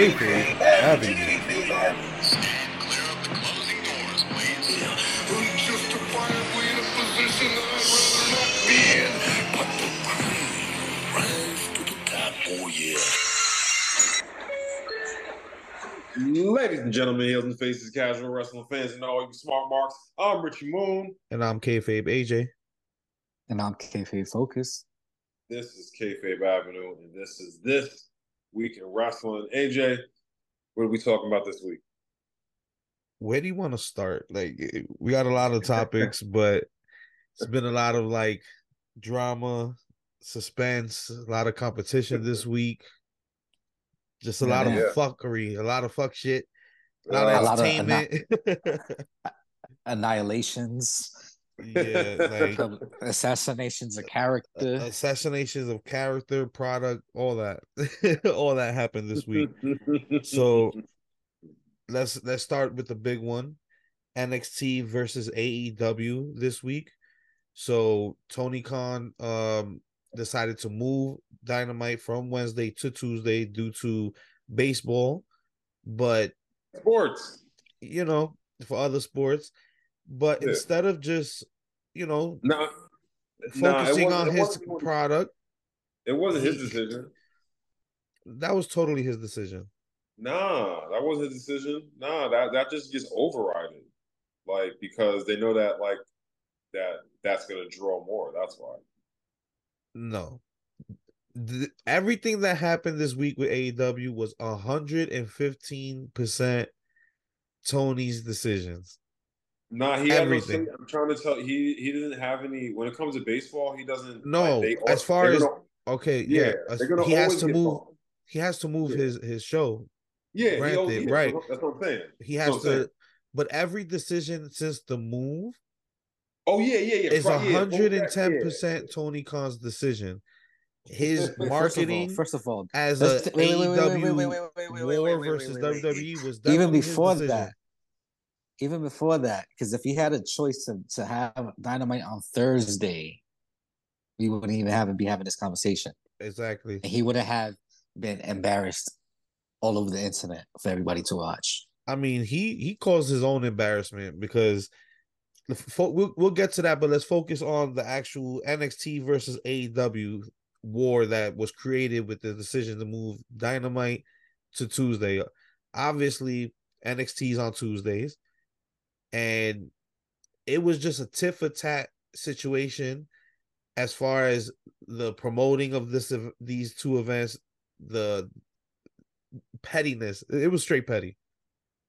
Kayfabe Avenue. Ladies and gentlemen, heels and faces, casual wrestling fans, and all you smart marks. I'm Richie Moon. And I'm Kayfabe AJ. And I'm Kayfabe Focus. This is Kayfabe Avenue, and this is this week in wrestling. AJ, what are we talking about this week? Where do you want to start? Like, we got a lot of topics, but it's been a lot of like drama, suspense, a lot of competition this week. Just a lot of Yeah. fuckery, a lot of fuck shit, a lot Uh, of lot of entertainment. Annihilations, yeah, like assassinations of character. assassinations of character, product, all that, all that happened this week. So let's let's start with the big one. NXT versus AEW this week. So Tony Khan um decided to move Dynamite from Wednesday to Tuesday due to baseball, but sports. you know, for other sports. But Yeah. instead of just, you know, No, Nah, focusing wasn't- on his product, it wasn't his decision. that was totally his decision. Nah, that wasn't his decision. Nah, that that just gets overridden, like because they know that like that that's gonna draw more. That's why. No. Th- everything that happened this week with AEW was 115% Tony's decisions. Nah, he had no Everything. I'm trying to tell he he doesn't have any when it comes to baseball. He doesn't. No, like, they as far as- gonna- Okay, yeah, yeah. gonna he has to move called. he has to move Yeah. his his show. Yeah, he granted, always- right. That's what I'm saying. He has what I'm saying. to but every decision since the move Oh yeah, yeah, yeah. is right, yeah, 110% Tony Khan's decision. His First of all- marketing First of all, as a AEW war wait, wait, versus. WWE was even before that, even before that, because if he had a choice to, to have Dynamite on Thursday, we wouldn't even have be having this conversation, Exactly. and he would have been embarrassed all over the internet for everybody to watch. I mean, he he caused his own embarrassment because fo- we'll we'll get to that, but let's focus on the actual NXT versus AEW war that was created with the decision to move Dynamite to Tuesday. Obviously, NXT's on Tuesdays, and it was just a tit for tat situation as far as the promoting of this ev- these two events, the pettiness. It was straight petty.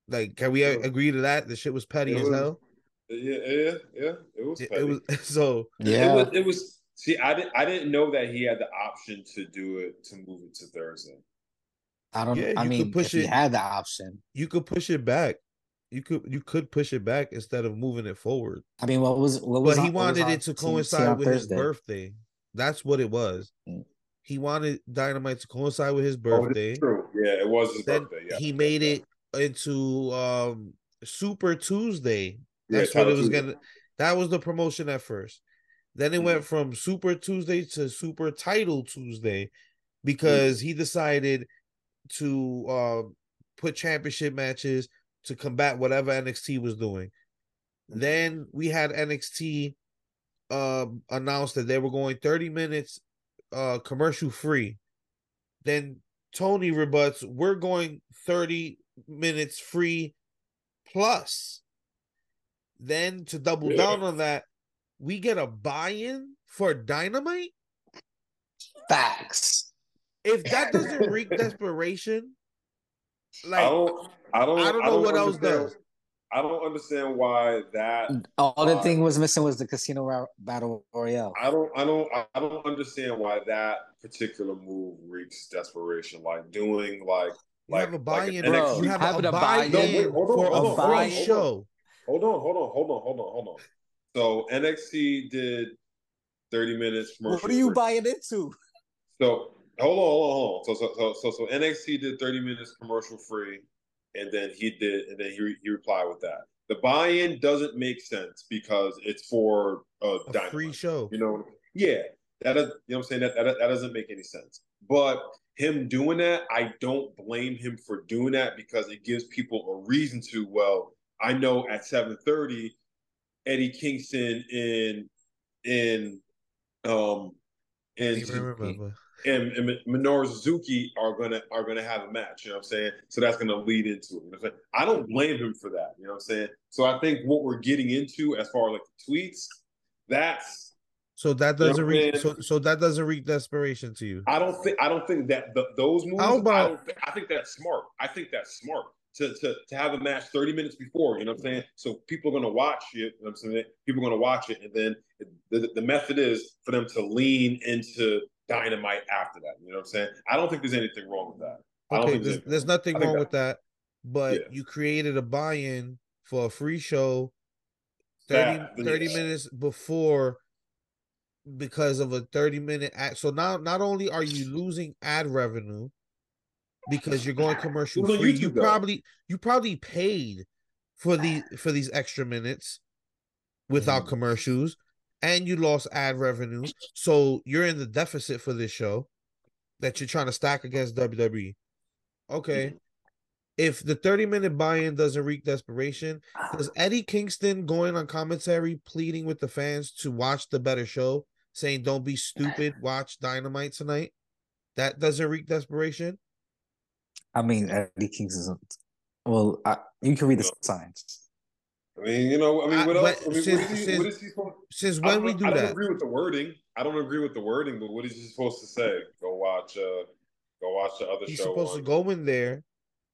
Like, can we Yeah. agree to that? The shit was petty It as was- hell. Yeah, yeah, yeah. It was. Petty. it was so. Yeah, It was. It was. See, I didn't. I didn't know that he had the option to do it to move it to Thursday. I don't. Yeah, I you could mean, push if he it- had the option, You could push it back. You could you could push it back instead of moving it forward. I mean, what was what was? But he on- wanted it to coincide on with his birthday. That's what it was. Mm. He wanted Dynamite to coincide with his Oh, birthday. it's true. Yeah, it was his then birthday. Yeah, he made it into um Super Tuesday. Yeah, That's what it was Tuesday. gonna. That was the promotion at first. Then it Mhm. went from Super Tuesday to Super Title Tuesday because he decided to um put championship matches to combat whatever NXT was doing. Then we had NXT um announced that they were going 30 minutes uh commercial free. Then Tony rebuts, we're going 30 minutes free plus. Then to double Yeah. down on that, we get a buy-in for Dynamite. Facts. If that doesn't reek desperation, like I don't. I don't. I don't know what else does. I don't understand why that. All the Why? thing was missing was the casino Ro- battle royale. I don't. I don't. I don't understand why that particular move reeks desperation. Like doing like. you like have a buy-in, like bro. You have Having a a buy-in buy-in. No, wait, hold on, for hold a on, hold on, hold on. show. Hold on, hold on, hold on, hold on, hold on. So NXT did 30 minutes. What are you free. buying into? So hold on, hold on, hold on. So so so so, so NXT did 30 minutes commercial free, and then he did, and then he he replied with that. The buy-in doesn't make sense because it's for uh, A Dynamite. free show. You know, yeah. That is, you know what I'm saying? That, that that doesn't make any sense. But him doing that, I don't blame him for doing that because it gives people a reason to. Well, I know at 7:30, Eddie Kingston in in um and and, and Minoru Suzuki are gonna are gonna have a match. You know what I'm saying? So that's gonna lead into it. You know what I'm saying? I don't blame him for that. You know what I'm saying? So I think what we're getting into as far as like the tweets, that's so that doesn't reach so, so that doesn't reach desperation to you. I don't think I don't think that the, those moves. How about? I, think, I think that's smart. I think that's smart to, to to have a match 30 minutes before, you know what I'm saying? So people are gonna watch it, you know what I'm saying? People are gonna watch it, and then the, the method is for them to lean into dynamite after that. You know what I'm saying? I don't think there's anything wrong with that. Okay, there's, there's, there's, nothing wrong that, with that. But yeah. you created a buy-in for a free show 30, that, 30 minutes before because of a 30 minute ad. So now not only are you losing ad revenue because you're going commercial free, you probably you probably paid for the for these extra minutes without mm. commercials and you lost ad revenue. So you're in the deficit for this show that you're trying to stack against WWE. Okay. Mm-hmm. If the 30 minute buy in doesn't wreak desperation, does Eddie Kingston going on commentary pleading with the fans to watch the better show, saying, Don't be stupid, watch Dynamite tonight? That doesn't wreak desperation? I mean, Eddie Kingston, well, I, you can read the signs. I mean, you know, I mean, what else? I mean, since, what is he, since, what is he supposed, since when we do I that? I don't agree with the wording. I don't agree with the wording, but what is he supposed to say? Go watch, uh, go watch the other He's show. He's supposed on. to go in there,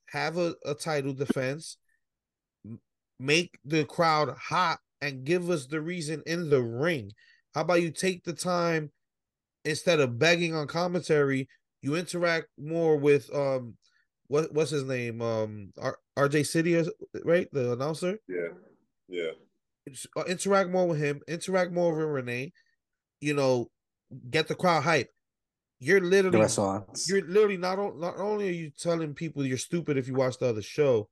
have a, a title defense, make the crowd hot, and give us the reason in the ring. How about you take the time instead of begging on commentary, you interact more with um what what's his name? Um R- RJ City, right? The announcer? Yeah. Yeah. Uh, interact more with him. Interact more with Renee. You know, get the crowd hype. You're literally you're literally not not only are you telling people you're stupid if you watch the other show,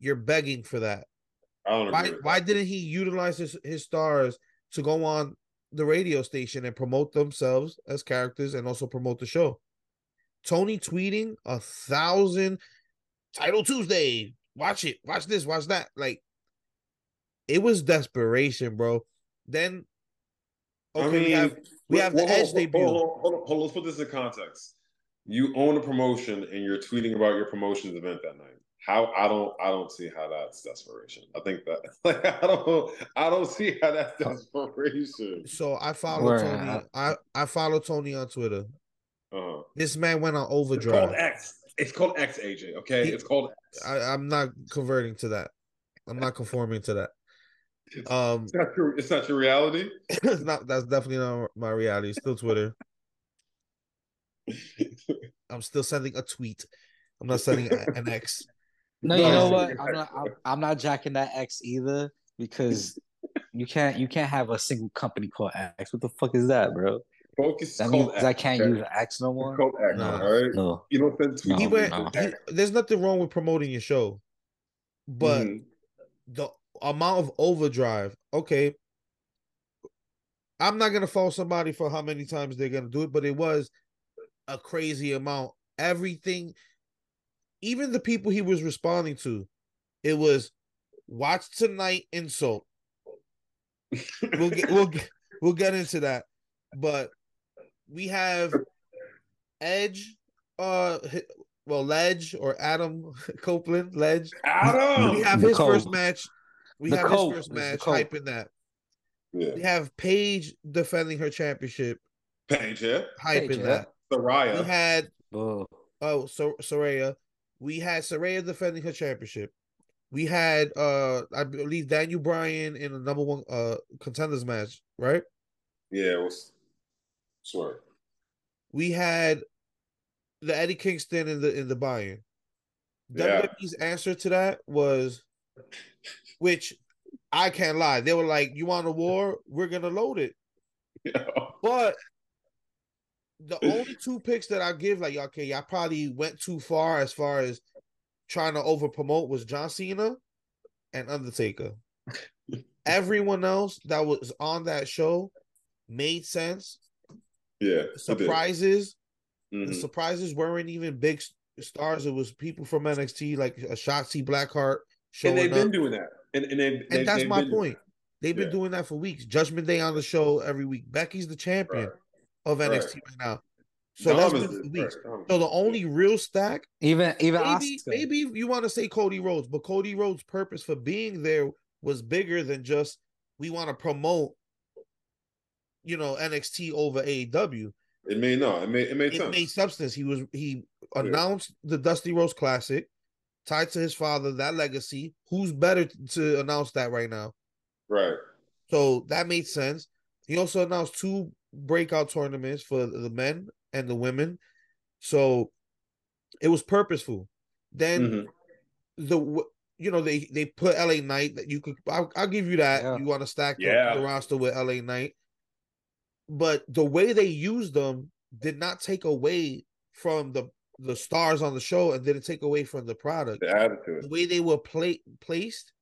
you're begging for that. why why that. didn't he utilize his, his stars to go on the radio station and promote themselves as characters and also promote the show? Tony tweeting a thousand title Tuesday. Watch it. Watch this. Watch that. Like it was desperation, bro. Then okay, I mean, we have we have well, the Edge hold, debut. Hold on, hold, hold let's put this in context. You own a promotion and you're tweeting about your promotions event that night. How I don't I don't see how that's desperation. I think that like I don't I don't see how that's desperation. So I follow Tony. I I follow Tony on Twitter. Uh-huh. This man went on overdrive. It's called X. It's called X, AJ. Okay, he, it's called. X. I, I'm not converting to that. I'm not conforming to that. Um, it's not your, it's not your reality. it's not. That's definitely not my reality. It's still Twitter. I'm still sending a tweet. I'm not sending an X. No, you know what? I'm not. I'm, I'm not jacking that X either because you can't. You can't have a single company called X. What the fuck is that, bro? Focus. That means I can't use X no more. called X, no. all right? No. You don't send tweets. He went, no. he, there's nothing wrong with promoting your show, but mm-hmm. the amount of overdrive. Okay, I'm not gonna fault somebody for how many times they're gonna do it, but it was a crazy amount. Everything, even the people he was responding to, it was watch tonight insult. we'll get we'll get we'll get into that, but we have Edge, uh, well, Ledge or Adam Copeland, Ledge. Adam, we have his first match we the have his first match, hyping that. Yeah. We have Paige defending her championship. Paige, yeah. Hyping Paige, that. Yeah. Saraya. We had oh, oh so Saraya. We had Saraya defending her championship. We had uh I believe Daniel Bryan in a number one uh contenders match, right? Yeah, it was sure. We had the Eddie Kingston in the in the buy-in. Yeah. WWE's answer to that was which I can't lie. They were like, "You want a war? We're gonna load it." Yeah. But the only two picks that I give, like, okay, I probably went too far as far as trying to over promote was John Cena and Undertaker. Everyone else that was on that show made sense. Yeah, surprises. Mm-hmm. The surprises weren't even big stars. It was people from NXT like a Shotzi Blackheart. And they've up. been doing that. And and, they, and they, that's my point. They've been yeah. doing that for weeks. Judgment Day on the show every week. Becky's the champion right. of NXT right. right. now. So Dom that's been for weeks. Right. So the only real stack, even even maybe, maybe you want to say Cody Rhodes, but Cody Rhodes' purpose for being there was bigger than just we want to promote, you know, NXT over AEW. It may not. it made it made it sense. made substance. He was he announced yeah. the Dusty Rhodes Classic, tied to his father, that legacy. Who's better to announce that right now? Right. So that made sense. He also announced two breakout tournaments for the men and the women. So it was purposeful. Then mm-hmm. the you know they they put LA Knight that you could I'll, I'll give you that yeah. you want to stack yeah. the, the roster with LA Knight, but the way they used them did not take away from the the stars on the show and didn't take away from the product. The attitude, the way they were pla- placed,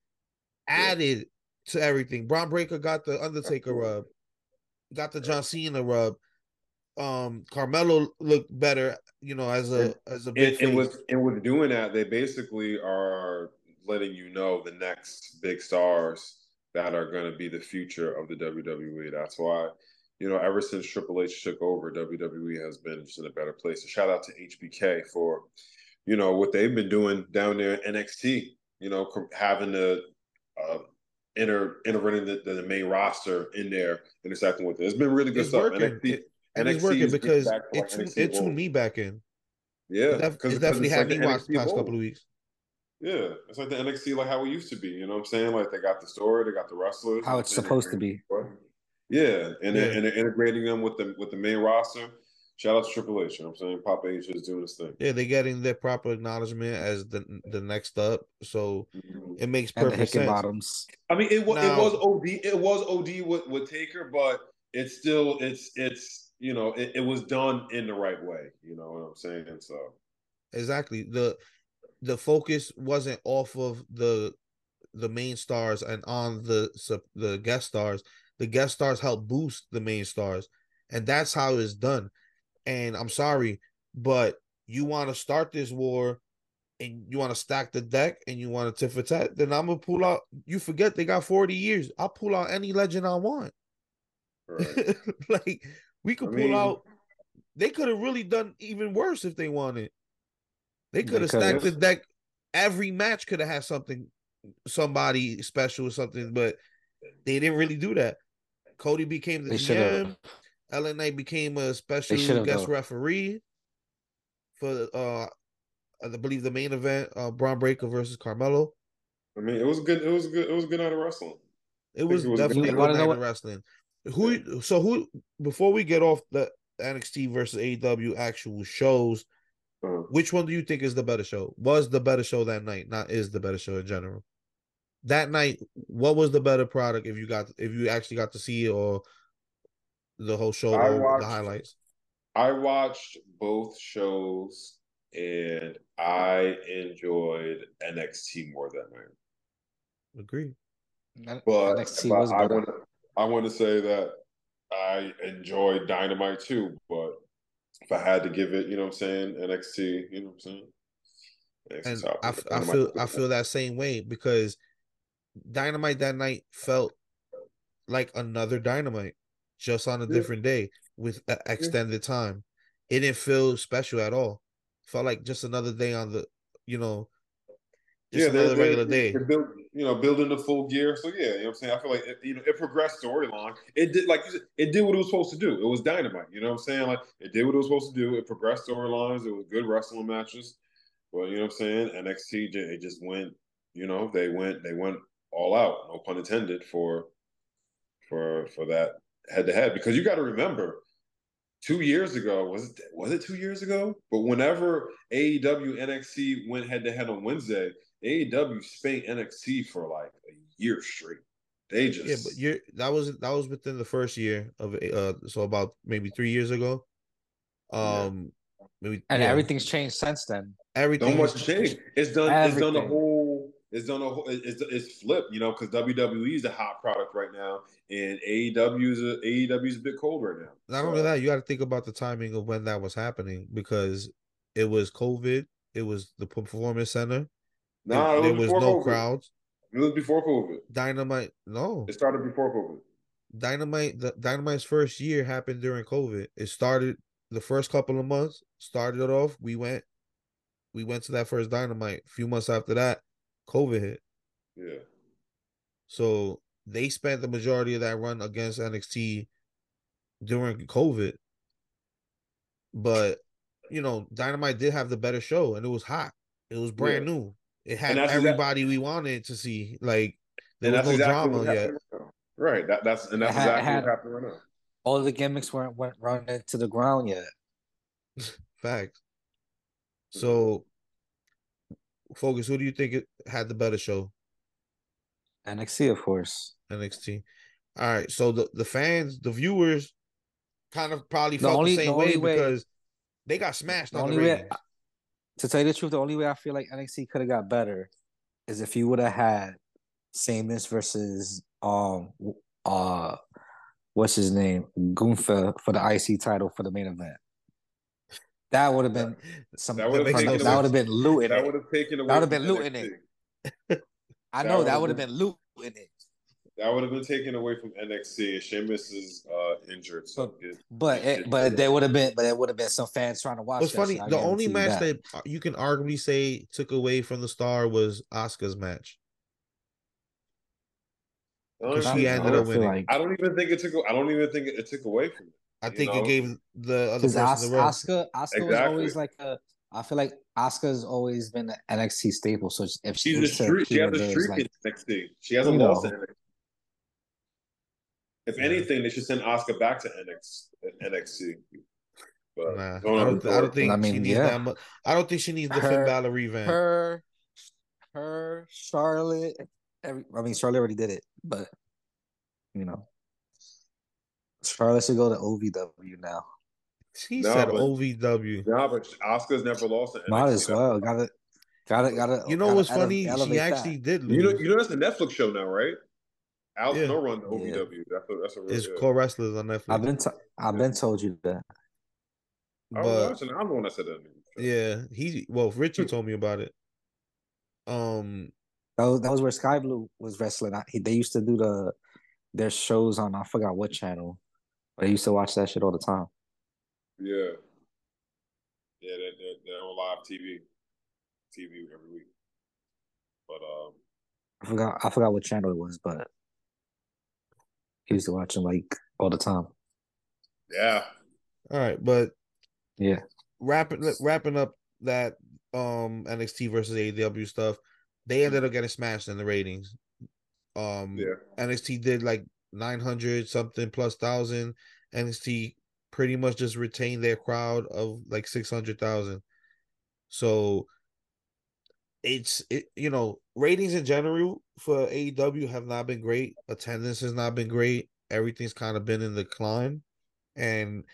added yeah. to everything. Bron Breakker got the Undertaker rub, got the John Cena rub. Um, Carmelo looked better, you know, as a as a big. And, and with and with doing that, they basically are letting you know the next big stars that are going to be the future of the WWE. That's why, you know, ever since Triple H took over, WWE has been just in a better place. A shout out to HBK for, you know, what they've been doing down there in NXT. You know, having the uh, inter entering the, the, main roster in there, intersecting with it. It's been really good it's stuff. Working. NXT, it, NXT it's working because it, it tuned me back in. Yeah, it, def- it definitely had like me watch the past couple of weeks. Yeah, it's like the NXT, like how we used to be. You know what I'm saying? Like they got the story, they got the wrestlers, how it's supposed to be. Yeah, and yeah. and integrating them with the with the main roster. Shout out to Triple H. You know what I'm saying? Papa H is doing his thing. Yeah, they're getting their proper acknowledgement as the the next up, so mm-hmm. it makes perfect sense. Bottoms. I mean, it was now, it was OD. It was OD with with Taker, but it's still it's it's you know it, it was done in the right way. You know what I'm saying? So exactly the the focus wasn't off of the the main stars and on the the guest stars. The guest stars help boost the main stars, and that's how it's done. And I'm sorry, but you want to start this war and you want to stack the deck and you want to tit for tat, then I'm gonna pull out. You forget they got 40 years. I'll pull out any legend I want. Right. like we could I pull mean, out. They could have really done even worse if they wanted. They could have stacked the deck. Every match could have had something, somebody special or something, but they didn't really do that. Cody became the they GM. LA Knight became a special guest though. referee for uh I believe the main event, uh Bron Breakker versus Carmelo. I mean, it was good. It was good. It was good out of wrestling. It was, it was definitely good, good night of wrestling. Who? So who? Before we get off the NXT versus AEW actual shows, uh-huh. Which one do you think is the better show? Was the better show that night? Not is the better show in general. That night, what was the better product if you got if you actually got to see it or the whole show I or watched, the highlights? I watched both shows and I enjoyed NXT more that night. Agree. But, NXT but I want to I want to say that I enjoyed Dynamite too, but if I had to give it, you know what I'm saying, NXT, you know what I'm saying? and I, I feel I feel that same way because Dynamite that night felt like another Dynamite, just on a different day with extended time. It didn't feel special at all. Felt like just another day on the, you know, just yeah, another regular day. Build, you know, building the full gear. So yeah, you know what I'm saying. I feel like it, you know it progressed storyline. It did like said, it did what it was supposed to do. It was dynamite. You know what I'm saying? Like it did what it was supposed to do. It progressed storylines. It was good wrestling matches. Well, you know what I'm saying. NXT it just went. You know they went they went all out. No pun intended for for for that head to head because you got to remember two years ago was it was it two years ago? But whenever AEW NXT went head to head on Wednesday, AEW spanked NXT for like a year straight. They just yeah, but you that was that was within the first year of uh so about maybe three years ago. Um, maybe and yeah. everything's changed since then. Everything so much changed. It's done. Everything. It's done a whole. It's done a it's, it's flipped, you know, because WWE is the hot product right now, and AEW is a AEW is a bit cold right now. Not so, only that, you got to think about the timing of when that was happening because it was COVID, it was the performance center. Nah, there was, was no COVID. crowds. It was before COVID. Dynamite, no, it started before COVID. Dynamite, the Dynamite's first year happened during COVID. It started the first couple of months. Started it off. We went, we went to that first Dynamite. A few months after that, COVID hit. Yeah. So they spent the majority of that run against NXT during COVID. But you know, Dynamite did have the better show, and it was hot. It was brand yeah. new. It had everybody exactly, we wanted to see. Like there was no exactly drama yet. Right. That, that's and that's had, exactly had, what happened right now. All the gimmicks weren't went running to the ground yet. Fact. So, mm-hmm. Focus. Who do you think had the better show? NXT, of course. NXT. All right. So the the fans, the viewers, kind of probably felt the, only, the same the way, way because they got smashed the on the ratings. Way, to tell you the truth, the only way I feel like NXT could have got better is if you would have had Samus versus um uh what's his name Gunther for the IC title for the main event. That would have been some. That would have been looting. That would have taken away. That would have been looting it. I know that would have been looting it. That would have been taken away from NXT. Sheamus is uh, injured, so but it, but, it, it, but there would have been, but there would have been some fans trying to watch. It's funny. The only match that. that. you can arguably say took away from the star was Asuka's match. She ended up winning. Like, I don't even think it took. I don't even think it, took away from. It, I think know? it gave the other person Os- the Asuka. Asuka exactly. was always like a. I feel like Asuka's always been an NXT staple. So if she's a streak, she has a streak like, in NXT. She hasn't lost in NXT. If yeah. anything, they should send Asuka back to NXT. But nah, I don't, I don't think I mean, she needs yeah. that much. I don't think she needs the her, Finn Balor revamp. Her, her, Charlotte. Every, I mean, Charlotte already did it, but you know, Charlotte should go to OVW now. She no, said but, OVW. Yeah, but Asuka's never lost. Might as well. Got it. Got it. Got it. You know gotta what's funny? She actually that. did lose. You know, you know that's a Netflix show now, right? Alex yeah. no run the OVW. Yeah. That's a that's a real, it's yeah. wrestlers on Netflix. I've been t- I've been told you that. I was watching. I'm the one that said that. Yeah, he well, Richie told me about it. Um, that was, that was where Skye Blue was wrestling. I, he, they used to do the their shows on I forgot what channel, but I used to watch that shit all the time. Yeah, yeah, they're, they're, they're on live TV, TV every week. But um, I forgot I forgot what channel it was, but he used to watch them like all the time. Yeah. All right, but yeah, wrapping wrapping up that um NXT versus AEW stuff, they ended up getting smashed in the ratings. Um, yeah. NXT did like nine hundred something plus thousand. NXT pretty much just retained their crowd of like six hundred thousand. So it's it you know ratings in general for AEW have not been great. Attendance has not been great. Everything's kind of been in decline, and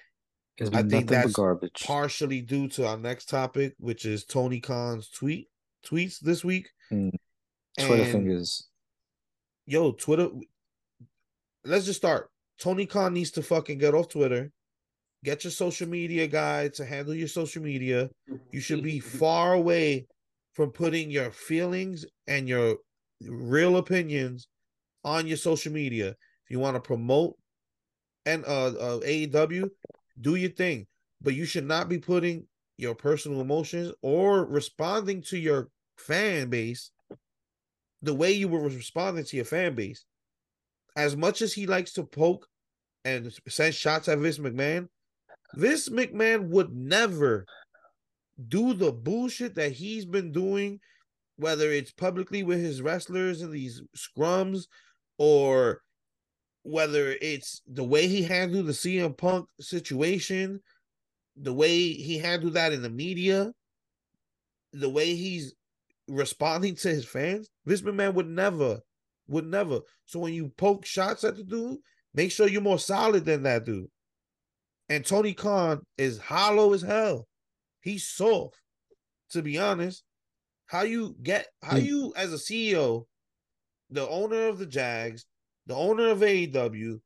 I think that's garbage. partially due to our next topic, which is Tony Khan's tweet tweets this week. Mm. Twitter and, fingers. Yo, Twitter. Let's just start. Tony Khan needs to fucking get off Twitter. Get your social media guy to handle your social media. You should be far away from putting your feelings and your real opinions on your social media. If you want to promote and uh, uh AEW, do your thing, but you should not be putting your personal emotions or responding to your fan base the way you were responding to your fan base. As much as he likes to poke and send shots at Vince McMahon, Vince McMahon would never do the bullshit that he's been doing, whether it's publicly with his wrestlers and these scrums, or whether it's the way he handled the CM Punk situation, the way he handled that in the media, the way he's responding to his fans, Vince McMahon would never, would never. So when you poke shots at the dude, make sure you're more solid than that dude. And Tony Khan is hollow as hell. He's soft, to be honest. how you get how mm. you as a CEO, the owner of the Jags, the owner of AEW,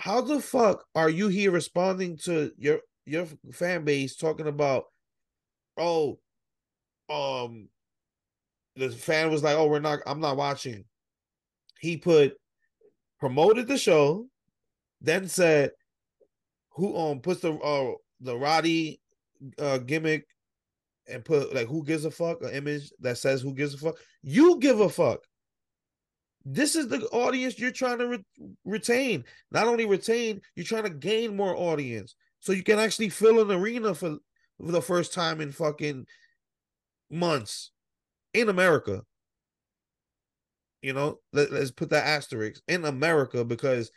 how the fuck are you here responding to your your fan base talking about oh um the fan was like, "Oh, we're not. I'm not watching." He put promoted the show, then said, "Who um puts the uh the Roddy uh gimmick and put like who gives a fuck an image that says who gives a fuck. You give a fuck. This is the audience you're trying to re- retain. Not only retain, you're trying to gain more audience so you can actually fill an arena for, for the first time in fucking months in America. You know, let, us put that asterisk in America because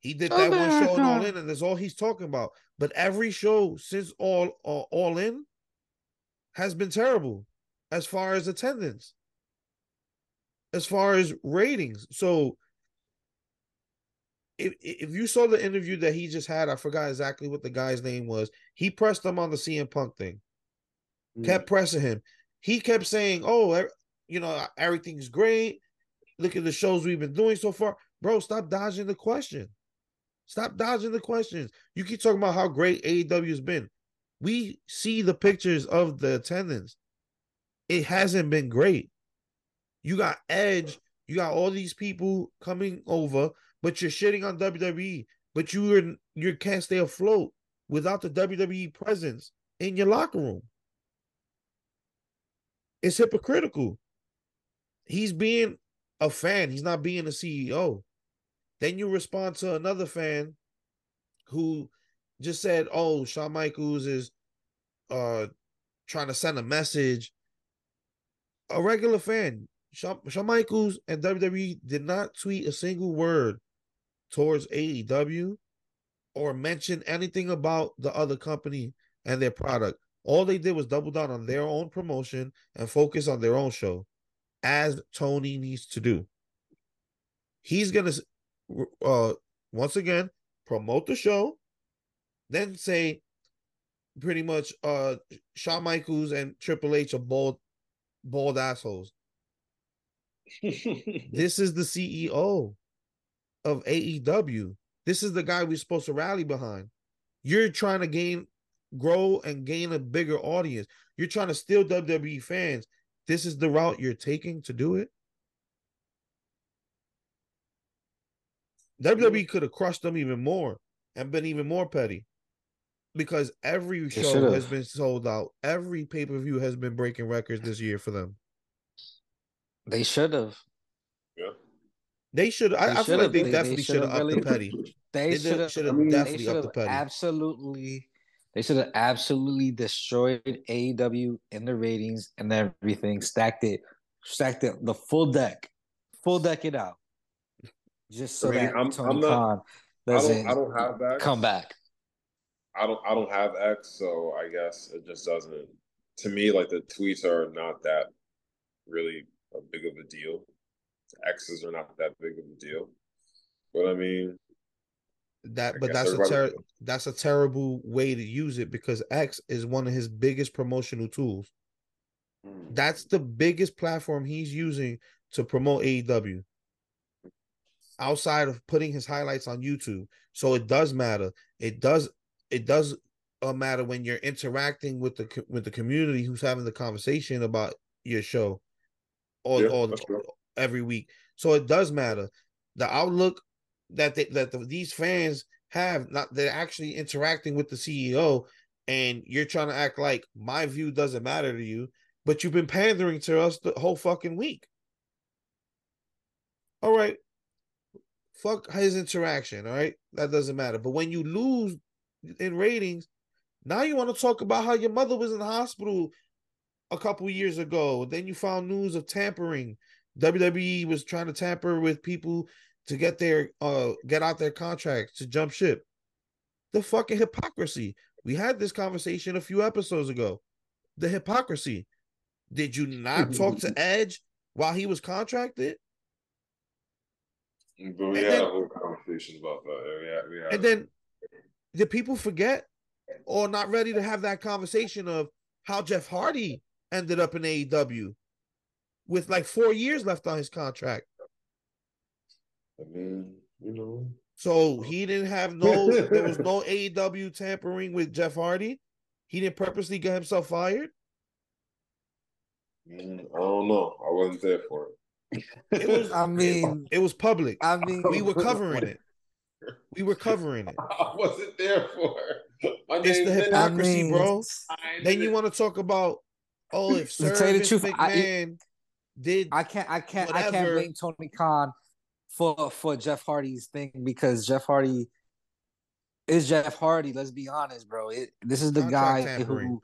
he did that one show in All In, and that's all he's talking about. But every show since All uh, All In has been terrible as far as attendance, as far as ratings. So if if you saw the interview that he just had, I forgot exactly what the guy's name was. He pressed him on the CM Punk thing, mm. kept pressing him he kept saying, "Oh, you know, everything's great. Look at the shows we've been doing so far, bro. Stop dodging the question. Stop dodging the questions. You keep talking about how great AEW's been. We see the pictures of the attendance. It hasn't been great. You got Edge. You got all these people coming over, but you're shitting on WWE. But you are you can't stay afloat without the WWE presence in your locker room. It's hypocritical. He's being a fan, he's not being a CEO. Then you respond to another fan who just said, "Oh, Shawn Michaels is uh trying to send a message." A regular fan, Shawn, Shawn Michaels and WWE did not tweet a single word towards AEW or mention anything about the other company and their product. All they did was double down on their own promotion and focus on their own show, as Tony needs to do. He's gonna, uh, once again promote the show, then say, pretty much, uh, Shawn Michaels and Triple H are bald, bald assholes. this is the CEO of AEW. This is the guy we're supposed to rally behind. You're trying to gain grow and gain a bigger audience. You're trying to steal WWE fans. This is the route you're taking to do it. WWE could have crushed them even more and been even more petty because every show has been sold out. Every pay per view has been breaking records this year for them. They should have. Yeah. They should. I, I feel like they, they definitely should have upped the petty. They, should have definitely upped the petty. Absolutely they should have absolutely destroyed AEW in the ratings and everything. Stacked it, stacked it the full deck, full deck it out, just so I mean, that I'm, Tony I'm not, Khan doesn't I don't, I don't have that. come back. I don't I don't have X, so I guess it just doesn't. To me, like the tweets are not that really a big of a deal. X's are not that big of a deal. But I mean, that but that's a ter- that's a terrible way to use it because X is one of his biggest promotional tools. Mm. That's the biggest platform he's using to promote AEW. Outside of putting his highlights on YouTube. So it does matter. It does it does uh, matter when you're interacting with the with the community who's having the conversation about your show all, yeah, all every week. So it does matter. The outlook that they, that the, these fans have not they're actually interacting with the CEO and you're trying to act like my view doesn't matter to you but you've been pandering to us the whole fucking week. All right. Fuck his interaction all right? That doesn't matter. But when you lose in ratings now you want to talk about how your mother was in the hospital a couple years ago. Then you found news of tampering. WWE was trying to tamper with people to get their uh get out their contracts to jump ship. The fucking hypocrisy. We had this conversation a few episodes ago. The hypocrisy. Did you not talk to Edge while he was contracted? But we and had then, a whole conversation about that. We had, we had and then did people forget or not ready to have that conversation of how Jeff Hardy ended up in AEW with like four years left on his contract. I mean, you know. So he didn't have no. there was no AEW tampering with Jeff Hardy. He didn't purposely get himself fired. Mm, I don't know. I wasn't there for it. It was. I mean, it, it was public. I mean, we were covering it. We were covering it. I wasn't there for it. It's the hypocrisy, I mean, bro. Then you want to talk about oh, if Sir tell you the truth, McMahon I, did I can't I can't whatever. I can't blame Tony Khan for for Jeff Hardy's thing because Jeff Hardy is Jeff Hardy. Let's be honest, bro. It, this is the guy tampering. who.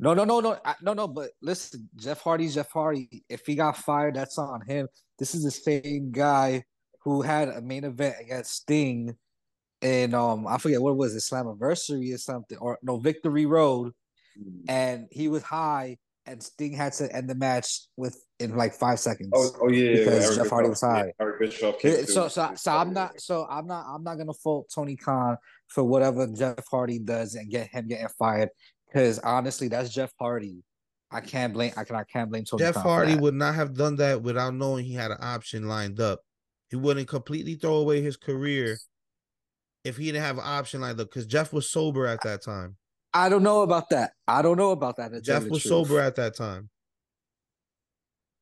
No, no, no, no, no, no. But listen, Jeff Hardy's Jeff Hardy. If he got fired, that's on him. This is the same guy who had a main event against Sting, and um, I forget what was it, Slammiversary or something, or no, Victory Road, mm. and he was high, and Sting had to end the match with in like five seconds. Oh, oh yeah, because yeah, Jeff Hardy was high. Yeah, uh, so, so, so I'm not, so I'm not, I'm not gonna fault Tony Khan for whatever Jeff Hardy does and get him getting fired. Because honestly, that's Jeff Hardy. I can't blame, I can, I can't blame Tony. Jeff Khan Hardy would not have done that without knowing he had an option lined up. He wouldn't completely throw away his career if he didn't have an option lined up. Because Jeff was sober at that time. I don't know about that. I don't know about that. Jeff was sober at that time.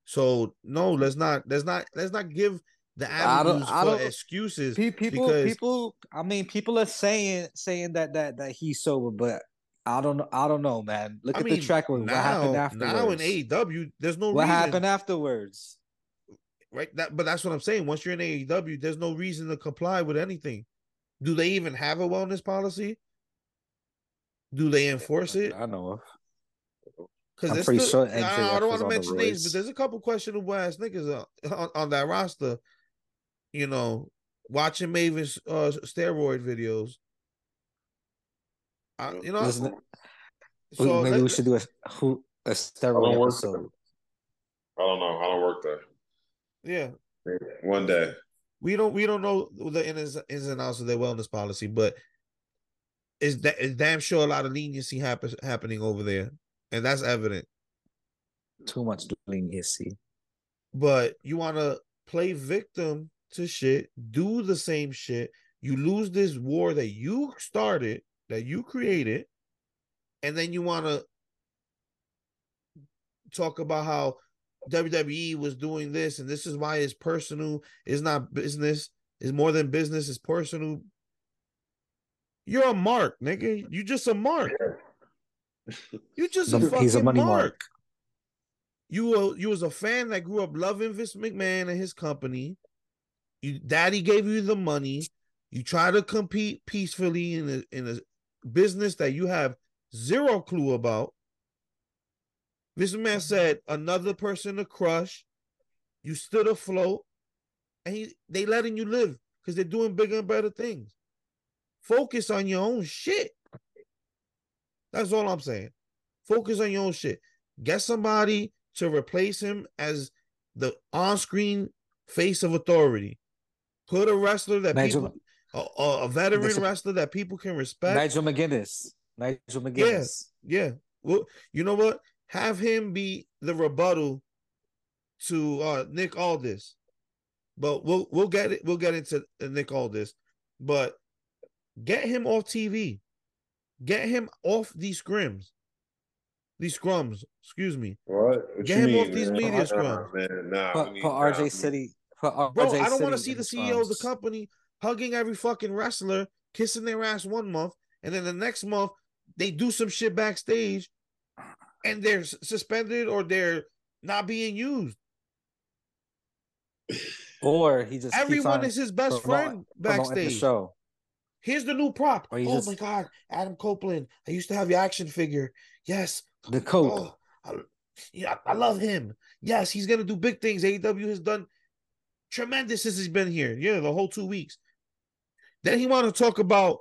So no, let's not let's not let's not give the avenues I don't, I don't, excuses. People, because... people. I mean, people are saying saying that that that he's sober, but I don't know. I don't know, man. Look I at mean, the track. Now, what happened afterwards? Now in AEW, there's no. What reason. happened afterwards? Right. That, but that's what I'm saying. Once you're in AEW, there's no reason to comply with anything. Do they even have a wellness policy? Do they enforce it? I know of. Because I'm pretty still, sure. I, I don't want to mention names, but there's a couple questionable ass niggas on, on, that roster. You know, watching Maven's uh, steroid videos. I, you know, Listen, so maybe we should do a who a steroid episode. I don't know. I don't work there. Yeah. One day. We don't. We don't know the ins, ins and outs of their wellness policy, but is that is damn sure a lot of leniency happen, happening over there and that's evident. Too much leniency. But you want to play victim to shit, do the same shit. You lose this war that you started, that you created, and then you want to talk about how WWE was doing this, and this is why it's personal, it's not business, it's more than business, it's personal. You're a mark, nigga. You just a mark. You just a fucking he's a money mark. mark. You were you was a fan that grew up loving Vince McMahon and his company. You daddy gave you the money. You try to compete peacefully in a in a business that you have zero clue about. Vince McMahon said another person to crush. You stood afloat, and he they letting you live because they're doing bigger and better things. Focus on your own shit. That's all I'm saying. Focus on your own shit. Get somebody to replace him as the on-screen face of authority. Put a wrestler that Nigel, people, a, a veteran wrestler that people can respect. Nigel McGuinness. Nigel McGuinness. Yeah, yeah. Well, you know what? Have him be the rebuttal to uh, Nick Aldis. But we'll we'll get it. We'll get into Nick Aldis. But get him off TV. Get him off these scrims. These scrums, excuse me. What? what Get him mean, off these media nah, scrums. Man, nah, for, for RJ nah, City. For RJ Bro, I don't want to see the CEO of the company hugging every fucking wrestler, kissing their ass one month, and then the next month they do some shit backstage and they're suspended or they're not being used. Or he just everyone is his best friend backstage. The show. Here's the new prop. Oh, oh just... my god, Adam Copeland. I used to have your action figure. Yes. The coat. Oh, I, yeah, I love him. Yes, he's gonna do big things. AEW has done tremendous since he's been here. Yeah, the whole two weeks. Then he want to talk about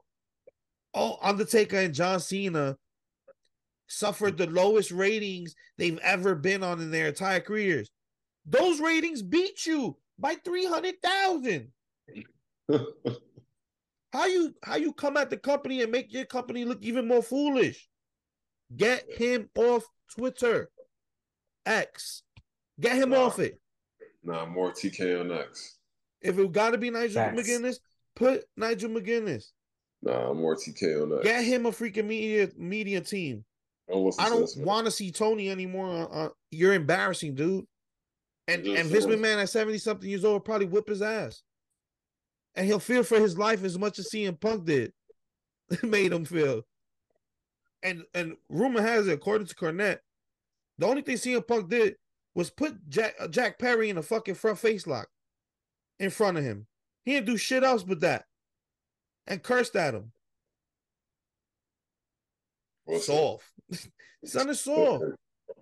oh Undertaker and John Cena suffered the lowest ratings they've ever been on in their entire careers. Those ratings beat you by 300,000. How you how you come at the company and make your company look even more foolish? Get him off Twitter, X. Get him nah. off it. Nah, more TK on X. If it got to be Nigel Facts. McGuinness, put Nigel McGuinness. Nah, more TK on X. Get him a freaking media media team. I don't want to see Tony anymore. Uh, uh, you're embarrassing, dude. And and Vince McMahon at seventy something years old probably whip his ass, and he'll feel for his life as much as CM Punk did. It made him feel. And and rumor has it, according to Cornette, the only thing CM Punk did was put Jack uh, Jack Perry in a fucking front face lock in front of him. He didn't do shit else but that, and cursed at him. What's soft. Son is soft.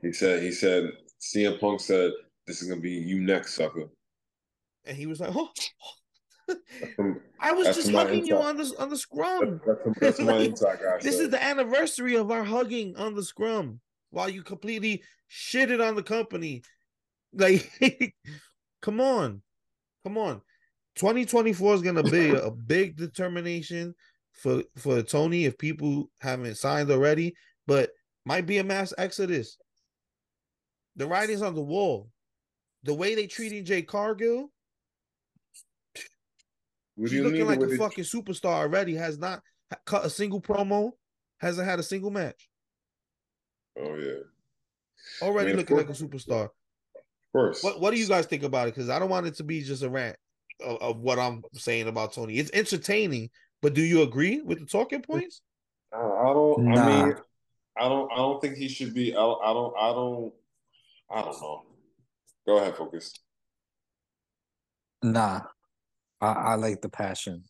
He said. He said. CM Punk said, "This is gonna be you next, sucker." And he was like, "Oh." I was just hugging you on the on the scrum. That's, that's, guy. This is the anniversary of our hugging on the scrum while you completely shitted on the company. Like, come on, come on. 2024 is gonna be a big determination for for Tony if people haven't signed already, but might be a mass exodus. The writing's on the wall. The way they treating Jade Cargill, she's looking like a fucking superstar already. Has not cut a single promo. Hasn't had a single match. Oh yeah. Already I mean, looking like a superstar. First, what what do you guys think about it? Because I don't want it to be just a rant of, of, what I'm saying about Tony. It's entertaining, but do you agree with the talking points? I, I don't. Nah. I mean, I don't. I don't think he should be. I, I don't. I don't. I don't know. Go ahead, focus. Nah, I, I like the passion.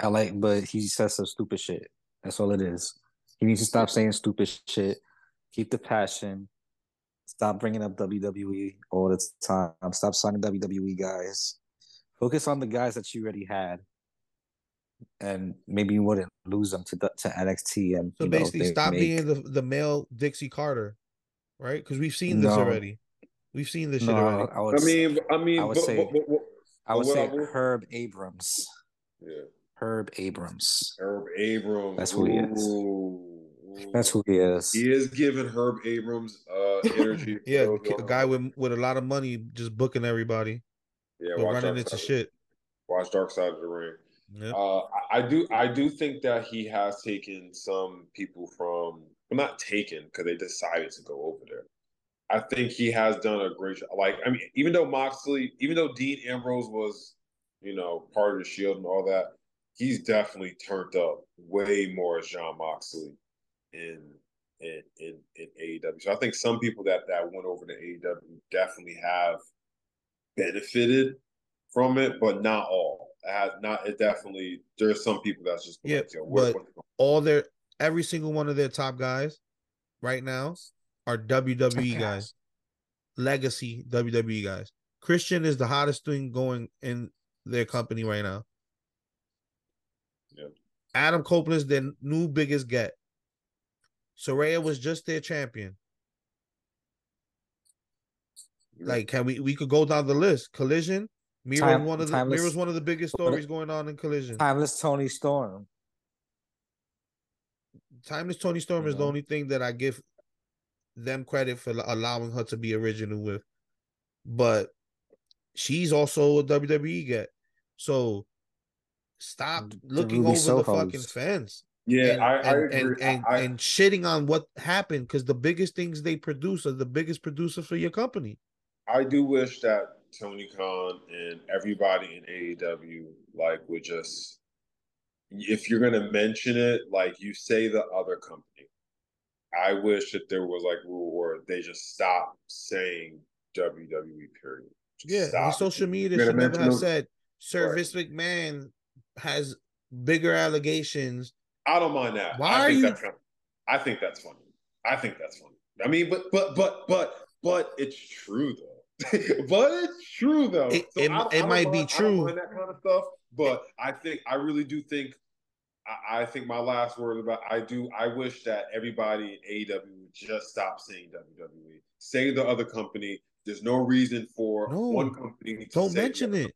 I like, but he says some stupid shit. That's all it is. He needs to stop saying stupid shit. Keep the passion. Stop bringing up WWE all the time. Stop signing WWE guys. Focus on the guys that you already had and maybe you wouldn't lose them to the, to NXT. And so basically, know, stop make... being the the male Dixie Carter, right? Because we've seen this no. already. We've seen this no, shit already. I, would, I mean, I mean, I would but, say, but, but, I would say Herb Abrams. Yeah, Herb Abrams. Herb Abrams. That's who he is. Ooh. That's who he is. He is giving Herb Abrams uh, energy. yeah, a guy with with a lot of money just booking everybody. Yeah, running into shit. Watch Dark Side of the Ring. Yep. Uh, I do I do think that he has taken some people from well, not taken because they decided to go over there. I think he has done a great job. Like I mean, even though Moxley, even though Dean Ambrose was, you know, part of the Shield and all that, he's definitely turned up way more as Jon Moxley in in in, in AEW. So I think some people that that went over to AEW definitely have benefited from it, but not all has not it definitely there's some people that's just yeah, like, but all their every single one of their top guys right now are WWE guys, legacy WWE guys. Christian is the hottest thing going in their company right now. Yeah. Adam Copeland's their new biggest get. Saraya was just their champion. Like, can we we could go down the list? Collision, Miro Time, one of the timeless, Miro's one of the biggest stories going on in Collision. Timeless Toni Storm. Timeless Toni Storm is the only thing that I give them credit for allowing her to be original with, but she's also a WWE get. So stop mm, the looking Ruby over Soho's. the fucking fence. Yeah, and, I, and, I and, and, I, and shitting on what happened because the biggest things they produce are the biggest producer for your company. I do wish that Tony Khan and everybody in AEW like would just if you're gonna mention it, like you say the other company. I wish that there was like rule where they just stop saying WWE period. Just yeah, stop. social media should never have said Sir right. Vince McMahon has bigger allegations. I don't mind that. Why I are you? That's kind of, I think that's funny. I think that's funny. I mean, but but but but but it's true though. but it's true though. It, so it, I, it I might mind, be true. that kind of stuff, but I think I really do think. I, I, think my last word about I do. I wish that everybody in AEW would just stop saying WWE. Say the other company. There's no reason for no, one company. don't mention it.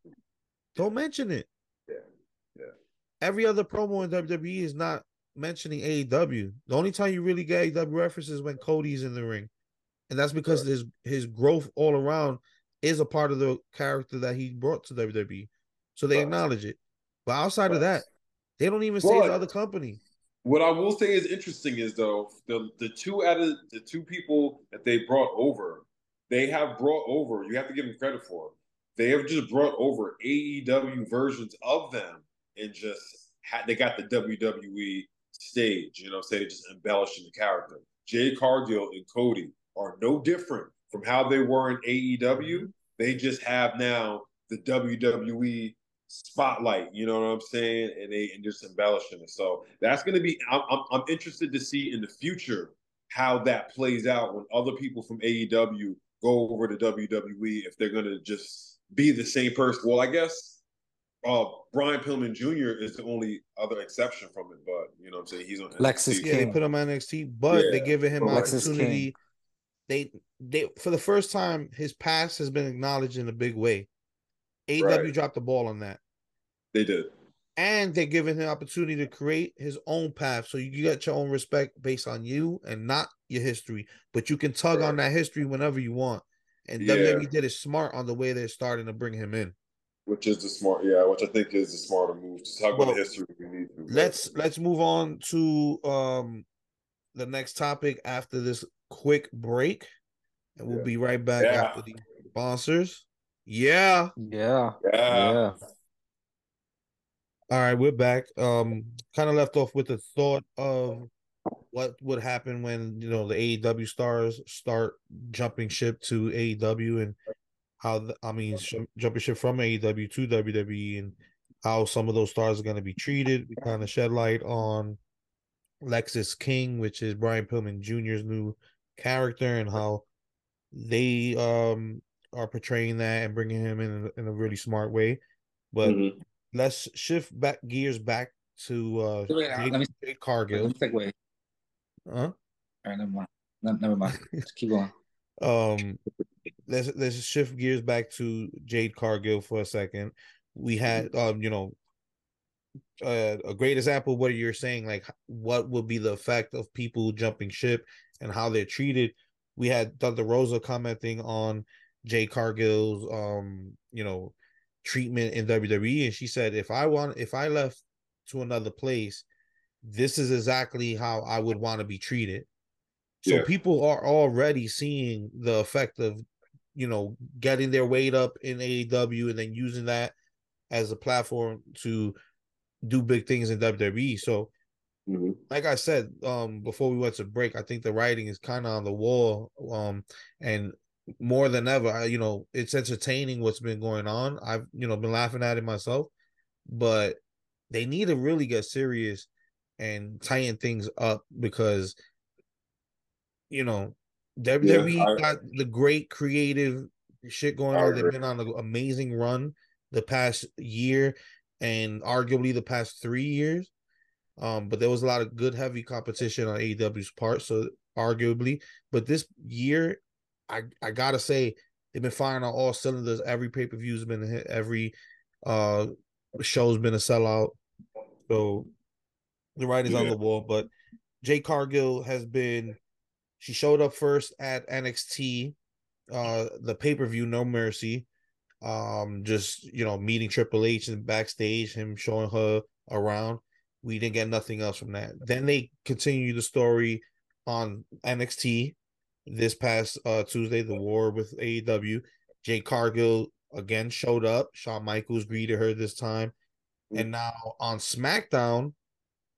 Don't mention it. Yeah, yeah. Every other promo in WWE is not mentioning AEW. The only time you really get AEW references when Cody's in the ring and that's because his his growth all around is a part of the character that he brought to WWE. So they acknowledge it. But outside of that, they don't even say the other company. What I will say is interesting is though the the two out of the two people that they brought over, they have brought over. You have to give them credit for. They have just brought over AEW versions of them and just had they got the WWE stage. You know, say just embellishing the character. Jade Cargill and Cody are no different from how they were in AEW. They just have now the WWE spotlight. You know what I'm saying? And they and just embellishing it. So that's going to be. I'm, I'm, I'm interested to see in the future how that plays out when other people from AEW go over to WWE if they're going to just be the same person. Well, I guess uh, Brian Pillman Jr. is the only other exception from it, but you know what I'm saying? He's on Lexis NXT. Yeah, they put him on NXT, but yeah. they're giving him an opportunity. They they for the first time, his past has been acknowledged in a big way. AEW right. dropped the ball on that. They did. And they're giving him opportunity to create his own path. So you get your own respect based on you and not your history. But you can tug right. on that history whenever you want. And yeah. WWE did it smart on the way they're starting to bring him in. Which is the smart, yeah, which I think is the smarter move to talk well, about the history we need to. Let's let's move on to um the next topic after this quick break. And we'll yeah. be right back yeah. after the sponsors. Yeah. Yeah. Yeah. yeah. All right, we're back. Um, kind of left off with the thought of what would happen when you know the AEW stars start jumping ship to AEW and how the, I mean sh- jumping ship from AEW to WWE and how some of those stars are going to be treated. We kind of shed light on Lexis King, which is Brian Pillman Jr.'s new character, and how they um are portraying that and bringing him in in a really smart way. But mm-hmm. let's shift back gears back to uh Wait, Jade, let me, Jade Cargill. Let me segue. Huh? All right, never mind. No, never mind. keep going. Um, let's let's shift gears back to Jade Cargill for a second. We had um, you know, uh, a great example of what you're saying, like what will be the effect of people jumping ship and how they're treated. We had Thunder Rosa commenting on Jade Cargill's um, you know, treatment in WWE, and she said, if I want, if I left to another place, this is exactly how I would want to be treated. So yeah. people are already seeing the effect of, you know, getting their weight up in AEW and then using that as a platform to do big things in WWE. So, mm-hmm. like I said, um, before we went to break, I think the writing is kind of on the wall. Um, and more than ever, you know, it's entertaining what's been going on. I've, you know, been laughing at it myself, but they need to really get serious and tighten things up because you know WWE yeah, I, got the great creative shit going on. They've been on an amazing run the past year and arguably the past three years. Um, but there was a lot of good heavy competition on AEW's part, so arguably. But this year, I I gotta say they've been firing on all cylinders. Every pay per view's been a hit. Every uh show's been a sellout. So the writing's yeah. on the wall. But Jade Cargill has been she showed up first at NXT, uh, the pay per view No Mercy. Um, just you know, meeting Triple H and backstage, him showing her around. We didn't get nothing else from that. Then they continue the story on NXT this past uh Tuesday, the war with AEW. Jade Cargill again showed up. Shawn Michaels greeted her this time. And now on SmackDown,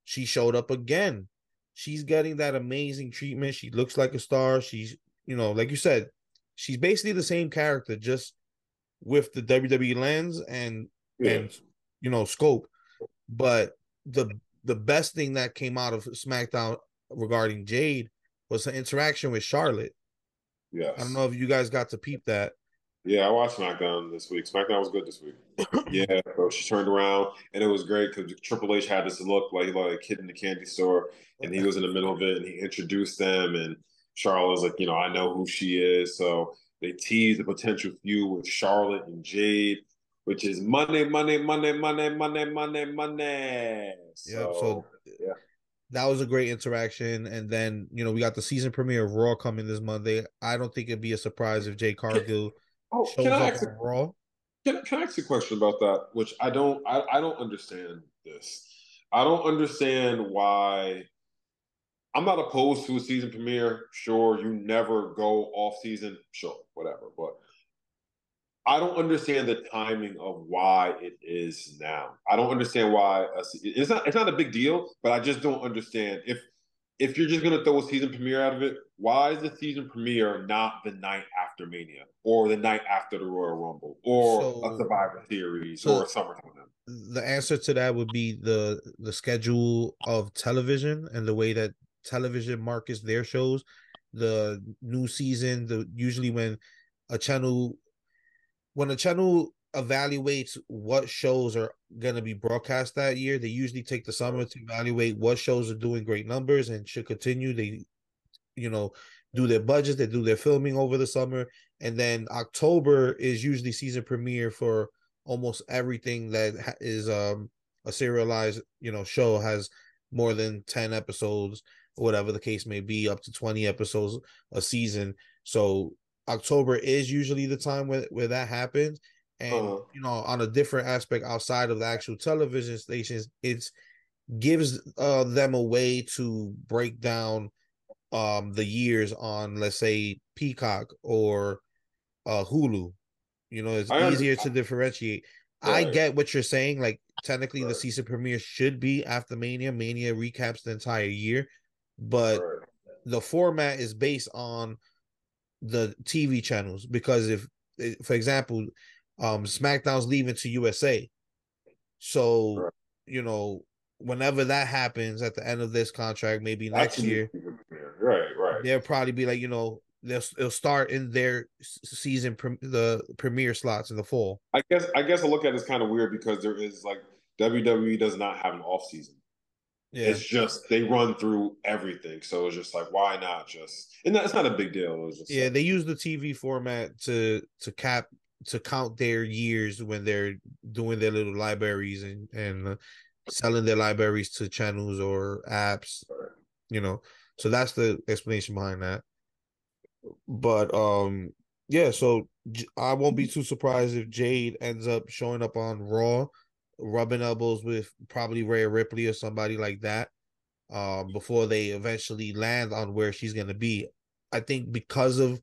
she showed up again. She's getting that amazing treatment. She looks like a star. She's, you know, like you said, she's basically the same character, just with the WWE lens and yeah. and you know scope. But the the best thing that came out of SmackDown regarding Jade was her interaction with Charlotte. Yeah, I don't know if you guys got to peep that. Yeah, I watched SmackDown this week. SmackDown was good this week. yeah, so she turned around and it was great because Triple H had this look like like a kid in the candy store, and he was in the middle of it and he introduced them, and Charlotte was like, you know, I know who she is, so they teased the potential feud with Charlotte and Jade, which is money, money, money, money, money, money, money. So, yeah, so yeah. That was a great interaction. And then you know we got the season premiere of Raw coming this Monday. I don't think it'd be a surprise if Jade Cargill oh, shows up on Raw. Can, can I ask a question about that? Which I don't I, I don't understand this. I don't understand why I'm not opposed to a season premiere. Sure, you never go off season. Sure, whatever. But I don't understand the timing of why it is now. I don't understand why a, it's not. It's not a big deal, but I just don't understand if if you're just gonna throw a season premiere out of it. Why is the season premiere not the night after Mania or the night after the Royal Rumble or so, a Survivor Series so or a SummerSlam? The answer to that would be the the schedule of television and the way that television markets their shows. The new season, the usually when a channel when a channel evaluates what shows are going to be broadcast that year, they usually take the summer to evaluate what shows are doing great numbers and should continue. They, you know, do their budgets, they do their filming over the summer, and then October is usually season premiere for almost everything that is um a serialized, you know, show has more than 10 episodes whatever the case may be, up to 20 episodes a season. So October is usually the time where, where that happens. And uh-huh. you know, on a different aspect outside of the actual television stations, it's gives uh, them a way to break down um the years on let's say Peacock or uh Hulu. You know, it's I easier to differentiate. Right. I get what you're saying. Like technically right. the season premiere should be after Mania. Mania recaps the entire year but right. the format is based on the TV channels because if, for example, um, SmackDown's leaving to USA, so right. you know whenever that happens at the end of this contract, maybe next year, right, right, they'll probably be like you know they'll they'll start in their season pre- the premiere slots in the fall. I guess I guess I look at it as kind of weird because there is like WWE does not have an off season. Yeah. It's just they run through everything, so it's just like why not just and that's not a big deal. yeah, like, they use the TV format to to cap to count their years when they're doing their little libraries and and uh, selling their libraries to channels or apps, you know. So that's the explanation behind that. But um, yeah. So I won't be too surprised if Jade ends up showing up on Raw rubbing elbows with probably Rhea Ripley or somebody like that um, before they eventually land on where she's going to be. I think because of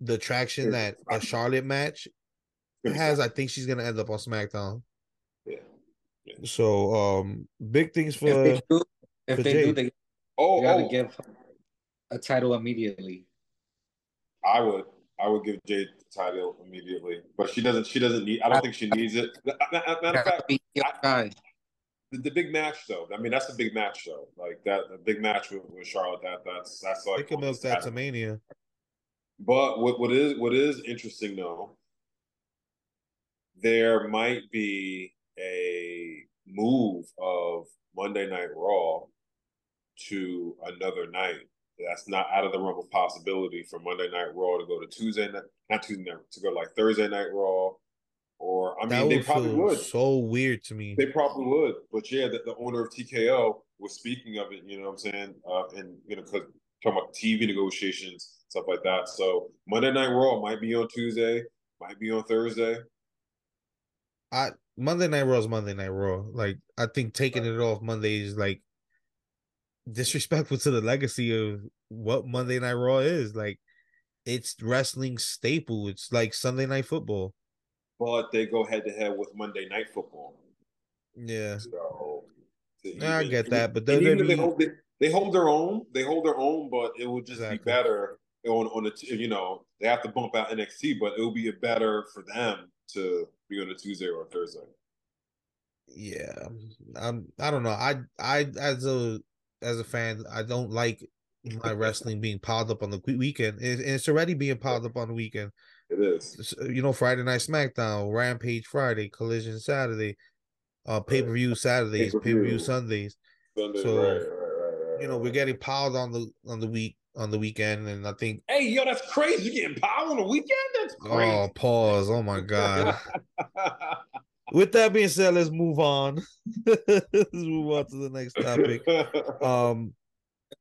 the traction that a Charlotte match has, I think she's going to end up on SmackDown. Yeah. yeah. So, um, big things for. If they do, if they, do, they oh, got to oh. give a title immediately. I would. I would give Jade the title immediately, but she doesn't. She doesn't need. I don't think she needs it. Matter of fact, I, the, the, big match though. I mean, that's a big match though. Like that, the big match with, with Charlotte. That that's that's like. They can milk that to Mania. But what what is what is interesting though, there might be a move of Monday Night Raw to another night that's not out of the realm of possibility for Monday Night Raw to go to Tuesday night, not Tuesday night, to go like Thursday Night Raw. Or I mean, they probably would. So weird to me. They probably would, but yeah, the, the owner of TKO was speaking of it. You know what I'm saying? Uh, and you know, because talking about TV negotiations, stuff like that. So Monday Night Raw might be on Tuesday, might be on Thursday. I Monday Night Raw is Monday Night Raw. Like I think taking it off Monday is like disrespectful to the legacy of what Monday Night Raw is. Like it's wrestling staple. It's like Sunday Night Football. But they go head to head with Monday Night Football. Yeah. So, even, I get that, but WWE... they, hold, they, they, hold their own. They hold their own, but it would just exactly. be better on on the you know they have to bump out NXT, but it would be better for them to be on a Tuesday or a Thursday. Yeah, I'm. I don't know. I I as a as a fan, I don't like my wrestling being piled up on the weekend. And it's already being piled up on the weekend. It is. You know, Friday Night SmackDown, Rampage Friday, Collision Saturday, uh, pay per view Saturdays, pay per view Sundays. Sunday, so, right, right, right, you know, we're getting piled on the on the week on the weekend, and I think. Hey, yo, that's crazy! You're getting piled on the weekend. That's crazy. Oh, pause! Oh my god. with that being said, let's move on. let's move on to the next topic. Um,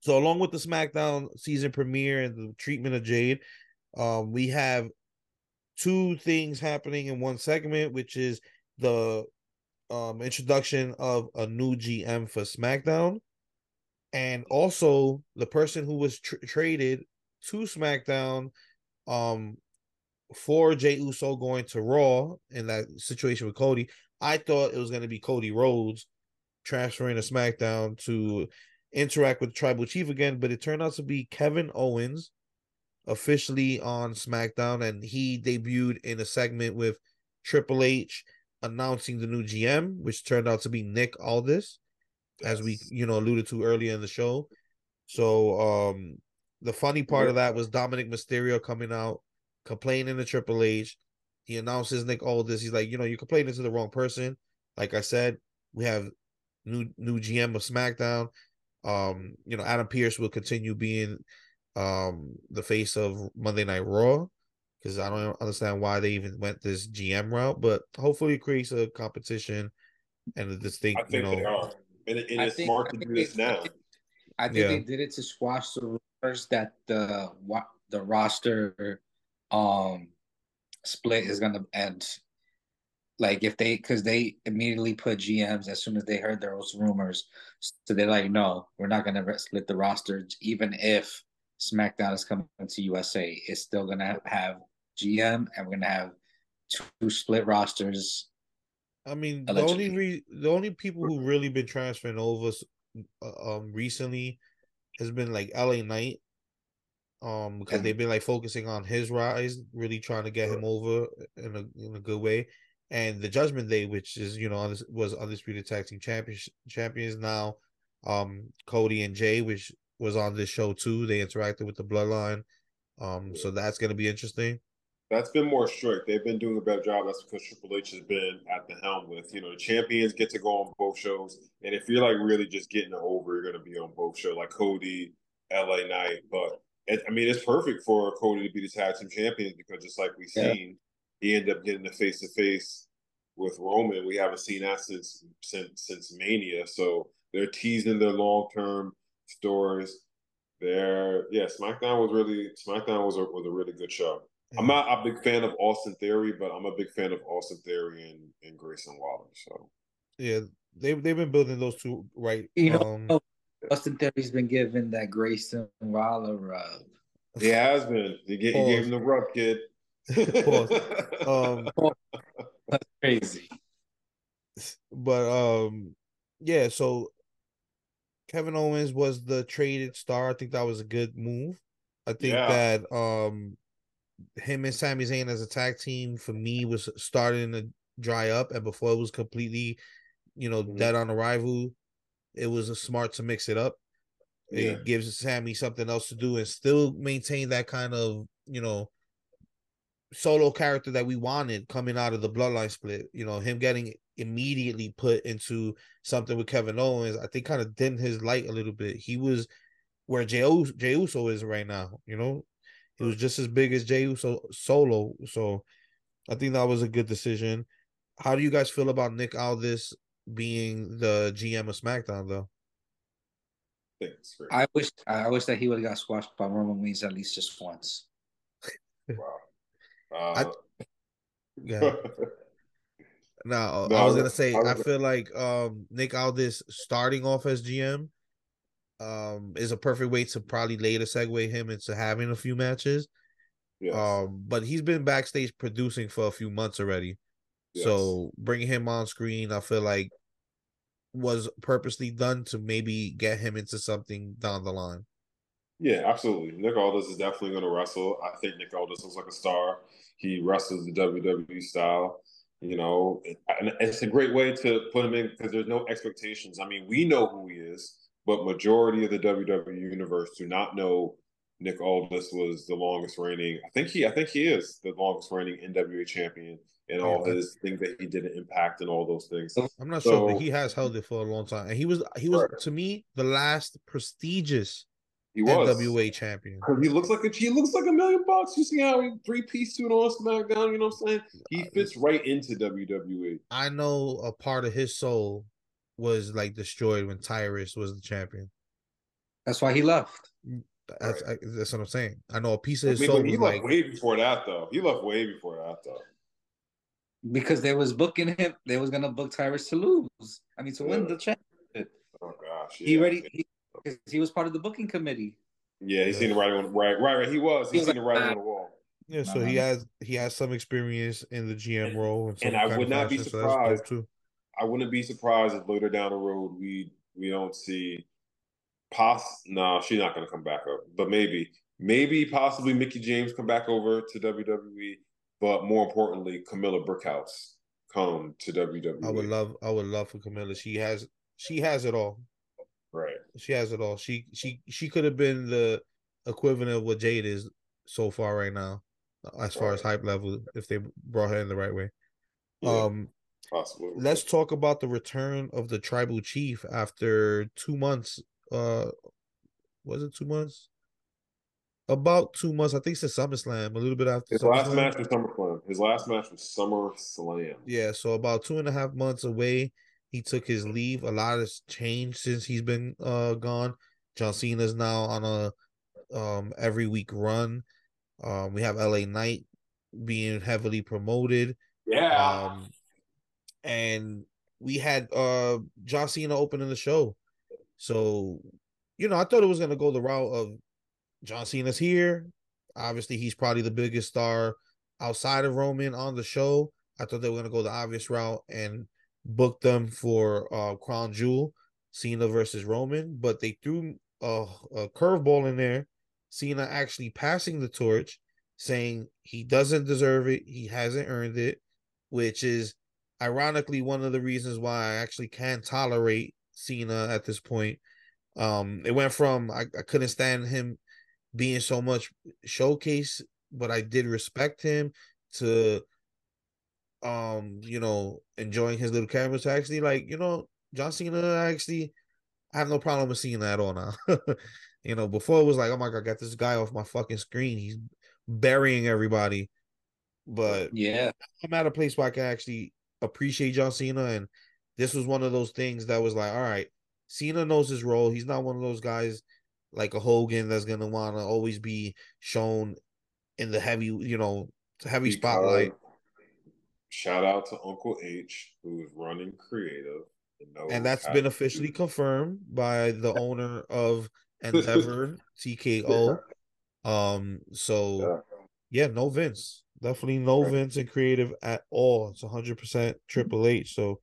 so along with the SmackDown season premiere and the treatment of Jade, um, we have two things happening in one segment, which is the um introduction of a new GM for SmackDown, and also the person who was tr- traded to SmackDown, um, for Jey Uso going to Raw in that situation with Cody. I thought it was going to be Cody Rhodes transferring to SmackDown to interact with Tribal Chief again, but it turned out to be Kevin Owens officially on SmackDown, and he debuted in a segment with Triple H announcing the new GM, which turned out to be Nick Aldis, yes. as we you know alluded to earlier in the show. So um the funny part of that was Dominik Mysterio coming out complaining to Triple H. He announces Nick Aldis. He's like, you know, you're complaining to the wrong person. Like I said, we have new new GM of SmackDown. Um, you know, Adam Pearce will continue being um the face of Monday Night Raw because I don't understand why they even went this GM route, but hopefully it creates a competition and a distinct, you know. They are. And, and it's think, smart to do this now. I think, I think yeah. they did it to squash the rumors that the the roster um split is gonna end. Like if they, because they immediately put GMs as soon as they heard was rumors, so they're like, no, we're not gonna split the roster, even if SmackDown is coming to USA. It's still gonna have GM, and we're gonna have two split rosters. I mean, the only re- the only people who really been transferring over uh, um recently has been like LA Knight um because they've been like focusing on his rise, really trying to get him over in a in a good way. And the Judgment Day, which is you know was undisputed tag team champions champions now, um Cody and Jey, which was on this show too. They interacted with the Bloodline, um so that's gonna be interesting. That's been more strict. They've been doing a better job. That's because Triple H has been at the helm with, you know, the champions get to go on both shows. And if you're like really just getting over, you're going to be on both shows, like Cody, LA Knight. But I mean, it's perfect for Cody to be the tag team champion because just like we've yeah. seen, he ended up getting the face to face with Roman. We haven't seen that since since since Mania. So they're teasing their long term stories. There, yeah, SmackDown was really SmackDown was a was a really good show. Yeah. I'm not a big fan of Austin Theory, but I'm a big fan of Austin Theory and, and Grayson Waller. So yeah, they they've been building those two right. You know, um, Austin Theory's been given that Grayson Waller rub. He has been. He, get, he gave him the rub, kid. um, That's crazy. But um, yeah. So Kevin Owens was the traded star. I think that was a good move. I think yeah. that um, him and Sami Zayn as a tag team for me was starting to dry up, and before it was completely, you know, mm-hmm. dead on arrival it was a smart to mix it up. Yeah. It gives Sami something else to do and still maintain that kind of, you know, solo character that we wanted coming out of the bloodline split. You know, him getting immediately put into something with Kevin Owens, I think kind of dimmed his light a little bit. He was where Jey, Jey Uso is right now, you know. He was just as big as Jey Uso solo. So I think that was a good decision. How do you guys feel about Nick Aldis being the GM of SmackDown, though. I wish I wish that he would have got squashed by Roman Reigns at least just once. wow. Uh, I, yeah. no, no, I was gonna say I, I feel like um, Nick Aldis starting off as GM um, is a perfect way to probably later segue him into having a few matches. Yes. Um, but he's been backstage producing for a few months already. Yes. So bringing him on screen, I feel like was purposely done to maybe get him into something down the line. Yeah, absolutely. Nick Aldis is definitely going to wrestle. I think Nick Aldis looks like a star. He wrestles the WWE style, you know, and it's a great way to put him in because there's no expectations. I mean, we know who he is, but majority of the WWE universe do not know Nick Aldis was the longest reigning. I think he, I think he is the longest reigning NWA champion and all his things that he didn't impact and all those things. I'm not so, sure, but he has held it for a long time, and he was he was right. to me the last prestigious he was NWA champion. Because he looks like a he looks like a million bucks. You see how he three piece suit on SmackDown. You know what I'm saying? He uh, fits right into WWE. I know a part of his soul was like destroyed when Tyrus was the champion. That's why he left. That's, right. I, that's what I'm saying. I know a piece of his I mean, soul. He left like, way before that, though. He left way before that, though. Because they was booking him, they was gonna book Tyrus to lose. I mean, to yeah. win the championship. Oh gosh, yeah. he already he, he, was part of the booking committee. Yeah, he's yeah. seen the writing on right, right, right. He was. He's he seen like, the writing on the wall. Yeah, so uh-huh. he has he has some experience in the GM role, and, and I would not fashion, be surprised. So I wouldn't be surprised if later down the road we we don't see Poss. No, she's not going to come back up, but maybe, maybe possibly Mickie James come back over to WWE, but more importantly, Kamille Brickhouse come to WWE. I would love, I would love for Kamille. She has, she has it all. Right. She has it all. She she she could have been the equivalent of what Jade is so far right now, as far right. as hype level, if they brought her in the right way. Yeah. Um, Possibly. Let's talk about the return of the tribal chief after two months. Uh, was it two months? About two months, I think it's a SummerSlam. A little bit after his last match was SummerSlam. His last match was SummerSlam. Yeah, so about two and a half months away, he took his leave. A lot has changed since he's been uh gone. John Cena's now on a um every week run. Um, we have LA Knight being heavily promoted. Yeah. Um, and we had uh John Cena opening the show. So, you know, I thought it was gonna go the route of John Cena's here. Obviously, he's probably the biggest star outside of Roman on the show. I thought they were gonna go the obvious route and book them for uh Crown Jewel, Cena versus Roman, but they threw a, a curveball in there. Cena actually passing the torch, saying he doesn't deserve it, he hasn't earned it, which is ironically one of the reasons why I actually can tolerate Cena at this point. Um, it went from I, I couldn't stand him being so much showcase, but I did respect him to um, you know, enjoying his little cameras to actually like, you know, John Cena actually I have no problem with seeing that at all now. you know, before it was like, oh my god, got this guy off my fucking screen. He's burying everybody. But yeah, I'm at a place where I can actually appreciate John Cena, and this was one of those things that was like, all right, Cena knows his role. He's not one of those guys like a Hogan that's gonna want to always be shown in the heavy, you know, heavy because spotlight. Shout out to Uncle H, who is running creative. And that's been officially confirmed by the owner of Endeavor TKO. Um, so yeah. yeah, no Vince. Definitely no right. Vince and creative at all. It's 100% Triple H. So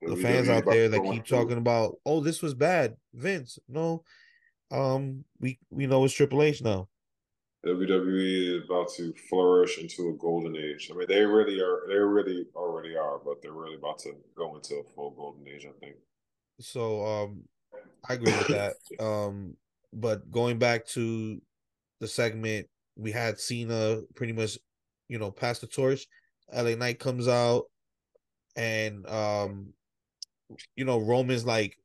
the fans out there that keep talking about, oh, this was bad, Vince. No, um, we we know it's Triple H now. WWE is about to flourish into a golden age. I mean, they really are. They really already are, but they're really about to go into a full golden age. I think. So, um, I agree with that. um, but going back to the segment, we had Cena pretty much you know, pass the torch. LA Knight comes out, and um, you know, Roman's like,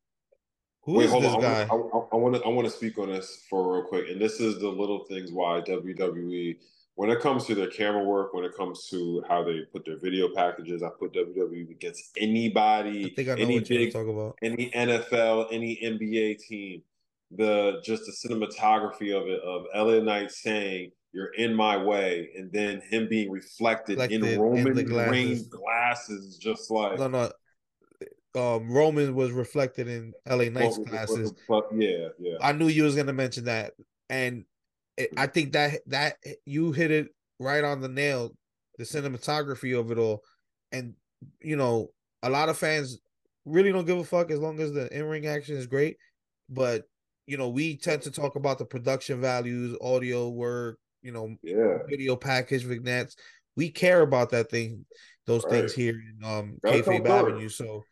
who Wait, is this on. guy? I want to I want to speak on this for real quick, and this is the little things why WWE, when it comes to their camera work, when it comes to how they put their video packages, I put WWE against anybody, I think I know any big, talk about. any NFL, any NBA team. The just the cinematography of it of LA Knight saying you're in my way, and then him being reflected, reflected in Roman in glasses. glasses, just like no, no. Um, Roman was reflected in LA Knight's glasses. yeah, yeah. I knew you was gonna mention that, and it, I think that that you hit it right on the nail. The cinematography of it all, and you know, a lot of fans really don't give a fuck as long as the in ring action is great. But you know, we tend to talk about the production values, audio work, you know, yeah. video package vignettes. We care about that thing, those right. things here in um Kayfabe Avenue. So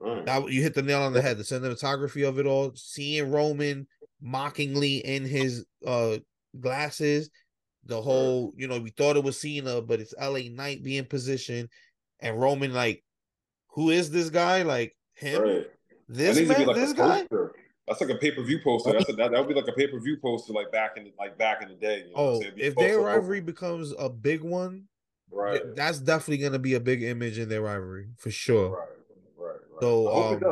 right. that you hit the nail on the head. The cinematography of it all, seeing Roman mockingly in his uh glasses, the whole, you know, we thought it was Cena, but it's LA Knight being positioned, and Roman like, who is this guy? Like him? This man, like this guy? That's like a pay per view poster. That's a, that, that would be like a pay per view poster, like back in like back in the day. You know oh, if their rivalry becomes a big one, right? That's definitely going to be a big image in their rivalry for sure. Right, right. right. So um,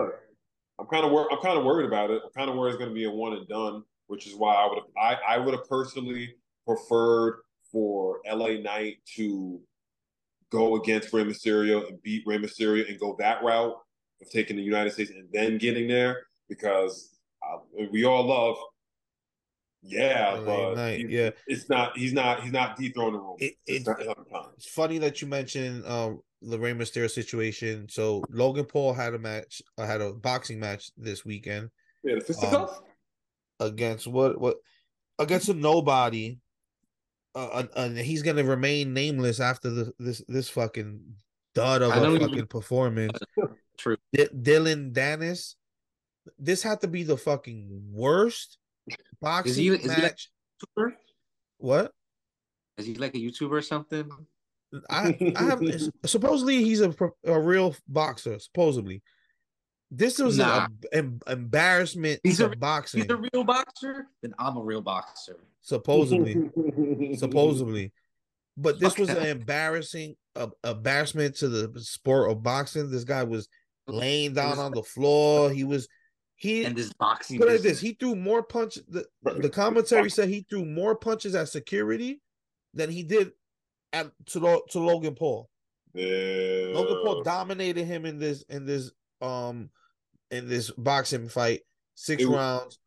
I'm kind of wor- I'm kind of worried about it. I'm kind of worried it's going to be a one and done, which is why I would I I would have personally preferred for LA Knight to go against Rey Mysterio and beat Rey Mysterio and go that route of taking the United States and then getting there because uh, we all love. Yeah, but Knight, yeah, it's not. He's not. He's not dethroning the rule. It, it, it's, it's, funny that you mentioned um, the Rey Mysterio situation. So Logan Paul had a match. Uh, had a boxing match this weekend. Yeah, the fisticuffs um, against what? What against a nobody. Uh, and he's gonna remain nameless after the, this this fucking dud of a fucking performance. True. D- Dillon Danis this had to be the fucking worst boxing is he, is match. He like what? Is he like a YouTuber or something? I I have supposedly he's a a real boxer. Supposedly, this was nah. an, embarrassment. He's a boxing. He's a real boxer. Then I'm a real boxer. Supposedly, supposedly, but this was an embarrassing uh, embarrassment to the sport of boxing. This guy was laying down on the floor. He was he and this boxing. Put like this, he threw more punch. The, the commentary said he threw more punches at security than he did at to to Logan Paul. Yeah. Logan Paul dominated him in this in this um in this boxing fight, six it, rounds.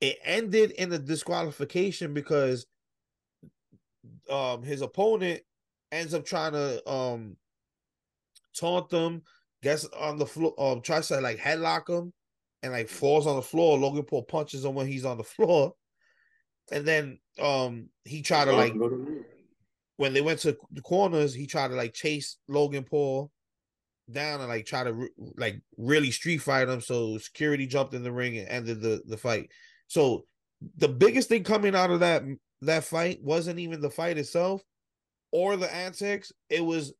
It ended in a disqualification because um his opponent ends up trying to um taunt them, gets on the floor, um tries to like headlock him and like falls on the floor. Logan Paul punches him when he's on the floor, and then um he tried to like when they went to the corners, he tried to like chase Logan Paul down and like try to re- like really street fight him. So security jumped in the ring and ended the the fight. So the biggest thing coming out of that that fight wasn't even the fight itself or the antics. It was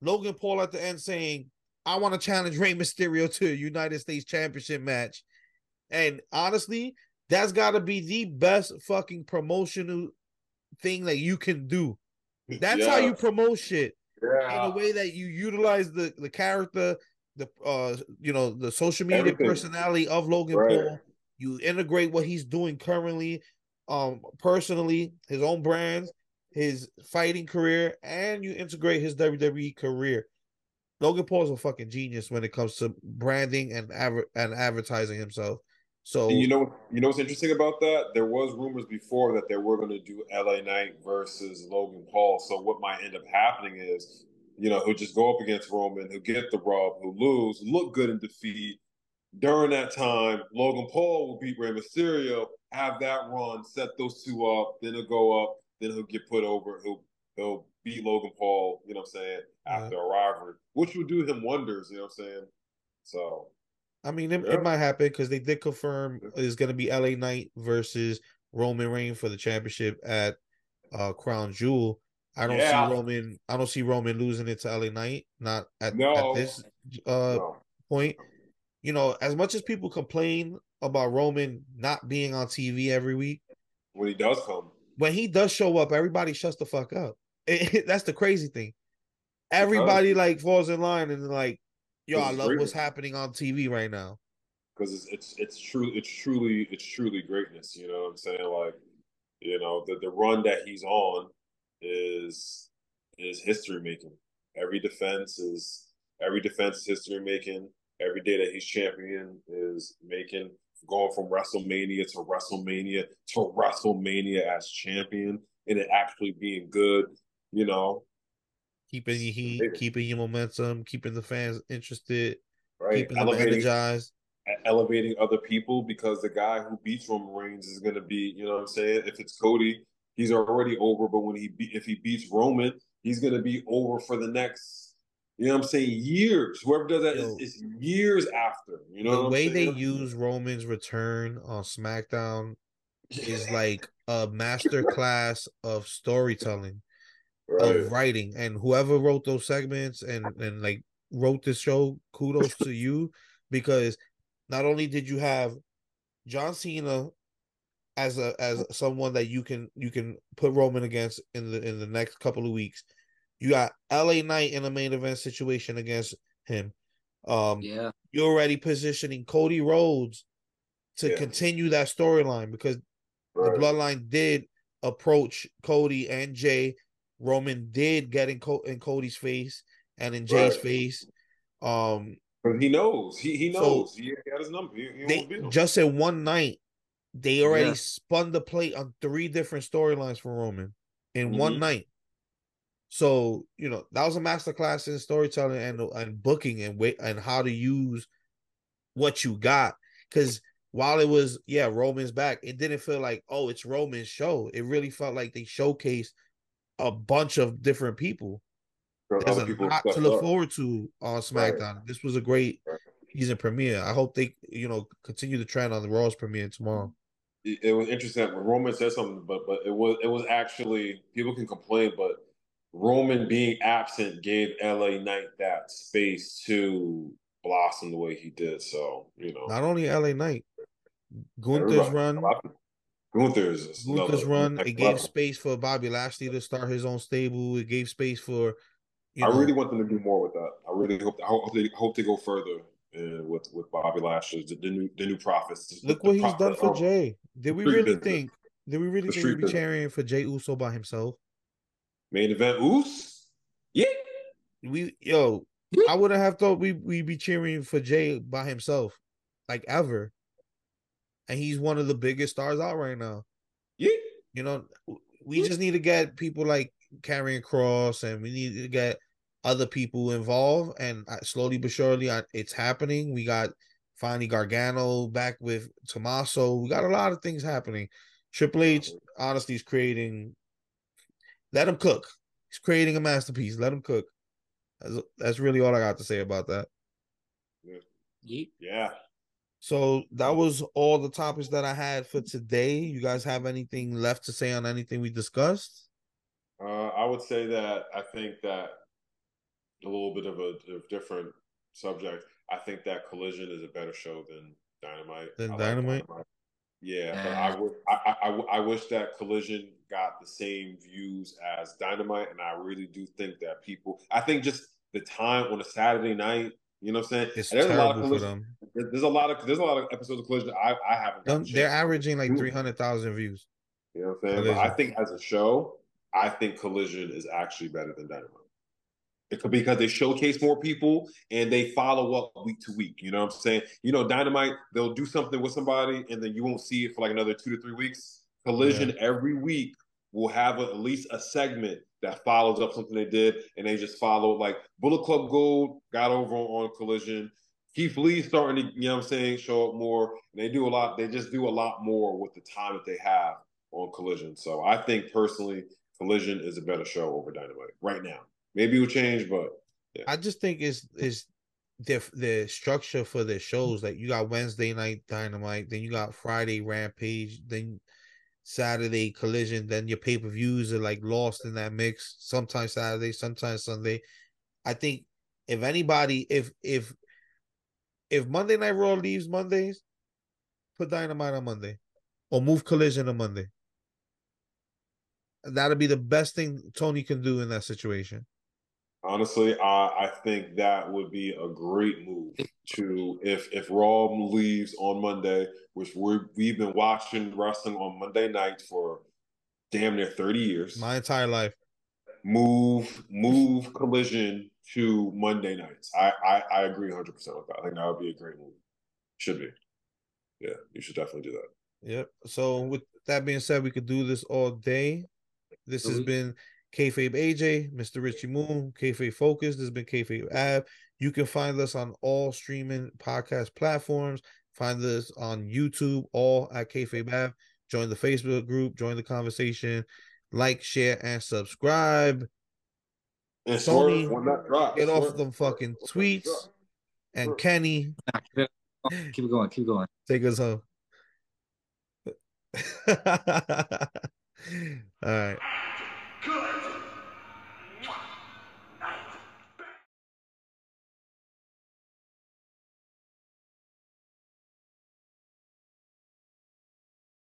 Logan Paul at the end saying, I want to challenge Rey Mysterio to a United States Championship match. And honestly, that's got to be the best fucking promotional thing that you can do. That's yeah. how you promote shit yeah. in a way that you utilize the the character, the uh, you know, the social media Everything. personality of Logan right. Paul. You integrate what he's doing currently, um, personally, his own brands, his fighting career, and you integrate his WWE career. Logan Paul is a fucking genius when it comes to branding and and advertising himself. So and you know, you know what's interesting about that? There was rumors before that they were going to do LA Knight versus Logan Paul. So what might end up happening is, you know, he'll just go up against Roman, he'll get the rub, he'll lose, look good in defeat. During that time, Logan Paul will beat Rey Mysterio, have that run, set those two up, then he'll go up, then he'll get put over, he'll he'll beat Logan Paul, you know what I'm saying, after a rivalry, which would do him wonders, you know what I'm saying? So I mean, it, yeah. it might happen because they did confirm it's going to be LA Knight versus Roman Reigns for the championship at uh, Crown Jewel. I don't yeah. see Roman. I don't see Roman losing it to LA Knight. Not at, no. at this uh, no. point. You know, as much as people complain about Roman not being on TV every week, when he does come, when he does show up, everybody shuts the fuck up. It, that's the crazy thing. Everybody like falls in line and like, yo, I love what's happening on TV right now. Because it's it's it's true it's truly it's truly greatness. You know what I'm saying? Like, you know, the the run that he's on is is history making. Every defense is every defense is history making. Every day that he's champion is making going from WrestleMania to WrestleMania to WrestleMania as champion and it actually being good, you know, keeping your heat, keeping your momentum, keeping the fans interested, right. keeping elevating, them energized, elevating other people because the guy who beats Roman Reigns is going to be, you know, what I'm saying, if it's Cody, he's already over, but when he be- if he beats Roman, he's going to be over for the next, you know, what I'm saying, years. Whoever does that Yo, is, is, years after. You know, the way they use Roman's return on SmackDown is like a master class of storytelling right. of writing and whoever wrote those segments and and like wrote this show kudos to you because not only did you have John Cena as a as someone that you can you can put Roman against in the in the next couple of weeks. You got LA Knight in a main event situation against him. Um yeah, you're already positioning Cody Rhodes to yeah. continue that storyline because right. the bloodline did approach Cody and Jey. Roman did get in, Co- in Cody's face and in Jey's right. face. Um but he knows. He he knows. So he got his number. He, he they, just in one night, they already yeah. spun the plate on three different storylines for Roman in mm-hmm. one night. So you know that was a masterclass in storytelling and and booking and wait and how to use what you got. Because while it was yeah Roman's back, it didn't feel like oh it's Roman's show. It really felt like they showcased a bunch of different people. There's a lot to look up. forward to on SmackDown. Right. This was a great right. season premiere. I hope they, you know, continue the trend on the Raw's premiere tomorrow. It, it was interesting when Roman said something, but but it was it was actually people can complain, but Roman being absent gave LA Knight that space to blossom the way he did. So you know, not only LA Knight, Gunther's run. Gunther's Gunther's run. It gave space for Bobby Lashley to start his own stable. It gave space for I know, really want them to do more with that. I really hope I hope they hope to go further uh, with with Bobby Lashley, the, the, new the new prophets. Look the, what he's done for Jey. Did we really business. think? Did we really think we'd be cheering for Jey Uso by himself? Main event Us? Yeah. We yo. I wouldn't have thought we we'd be cheering for Jey by himself, like ever. And he's one of the biggest stars out right now. Yeah. You know, we yeah. just need to get people like Karrion Kross, and we need to get other people involved. And slowly but surely, it's happening. We got finally Gargano back with Tommaso. We got a lot of things happening. Triple H, honestly, is creating. Let him cook. He's creating a masterpiece. Let him cook. That's, that's really all I got to say about that. Yeah. Yeah. So that was all the topics that I had for today. You guys have anything left to say on anything we discussed? Uh, I would say that I think that a little bit of a, different subject. I think that Collision is a better show than Dynamite. Than Dynamite? Dynamite? Yeah, but I would. I, I, I wish that Collision got the same views as Dynamite, and I really do think that people. I think just the time on a Saturday night. You know what I'm saying? It's there's a lot of collision. There's a lot of there's a lot of episodes of Collision I I haven't. They're averaging like three hundred thousand views. You know what I'm saying? But I think as a show, I think Collision is actually better than Dynamite. It could because they showcase more people and they follow up week to week. You know what I'm saying? You know, Dynamite, they'll do something with somebody and then you won't see it for like another two to three weeks. Collision yeah. every week will have a, at least a segment that follows up something they did and they just follow like Bullet Club Gold got over on, on Collision. Keith Lee starting to, you know what I'm saying, show up more. And they do a lot, they just do a lot more with the time that they have on Collision. So I think personally, Collision is a better show over Dynamite right now. Maybe it will change, but yeah. I just think it's is the the structure for the shows. Like you got Wednesday night Dynamite, then you got Friday Rampage, then Saturday Collision, then your pay per views are like lost in that mix. Sometimes Saturday, sometimes Sunday. I think if anybody, if if if Monday Night Raw leaves Mondays, put Dynamite on Monday, or move Collision on Monday that'll be the best thing Tony can do in that situation. Honestly, I, I think that would be a great move to if if Raw leaves on Monday, which we we've been watching wrestling on Monday nights for damn near thirty years. My entire life. Move move collision to Monday nights. I I, I agree hundred percent with that. I think that would be a great move. Should be. Yeah, you should definitely do that. Yep. So with that being said, we could do this all day. This has mm-hmm. been Kayfabe AJ, Mr. Richie Moon, Kayfabe Focus. This has been Kayfabe Ab. You can find us on all streaming podcast platforms. Find us on YouTube, all at Kayfabe Ab. Join the Facebook group, join the conversation, like, share, and subscribe. And Sony, get off them fucking tweets. And Kenny, keep going, keep going. Take us home. All right. Good.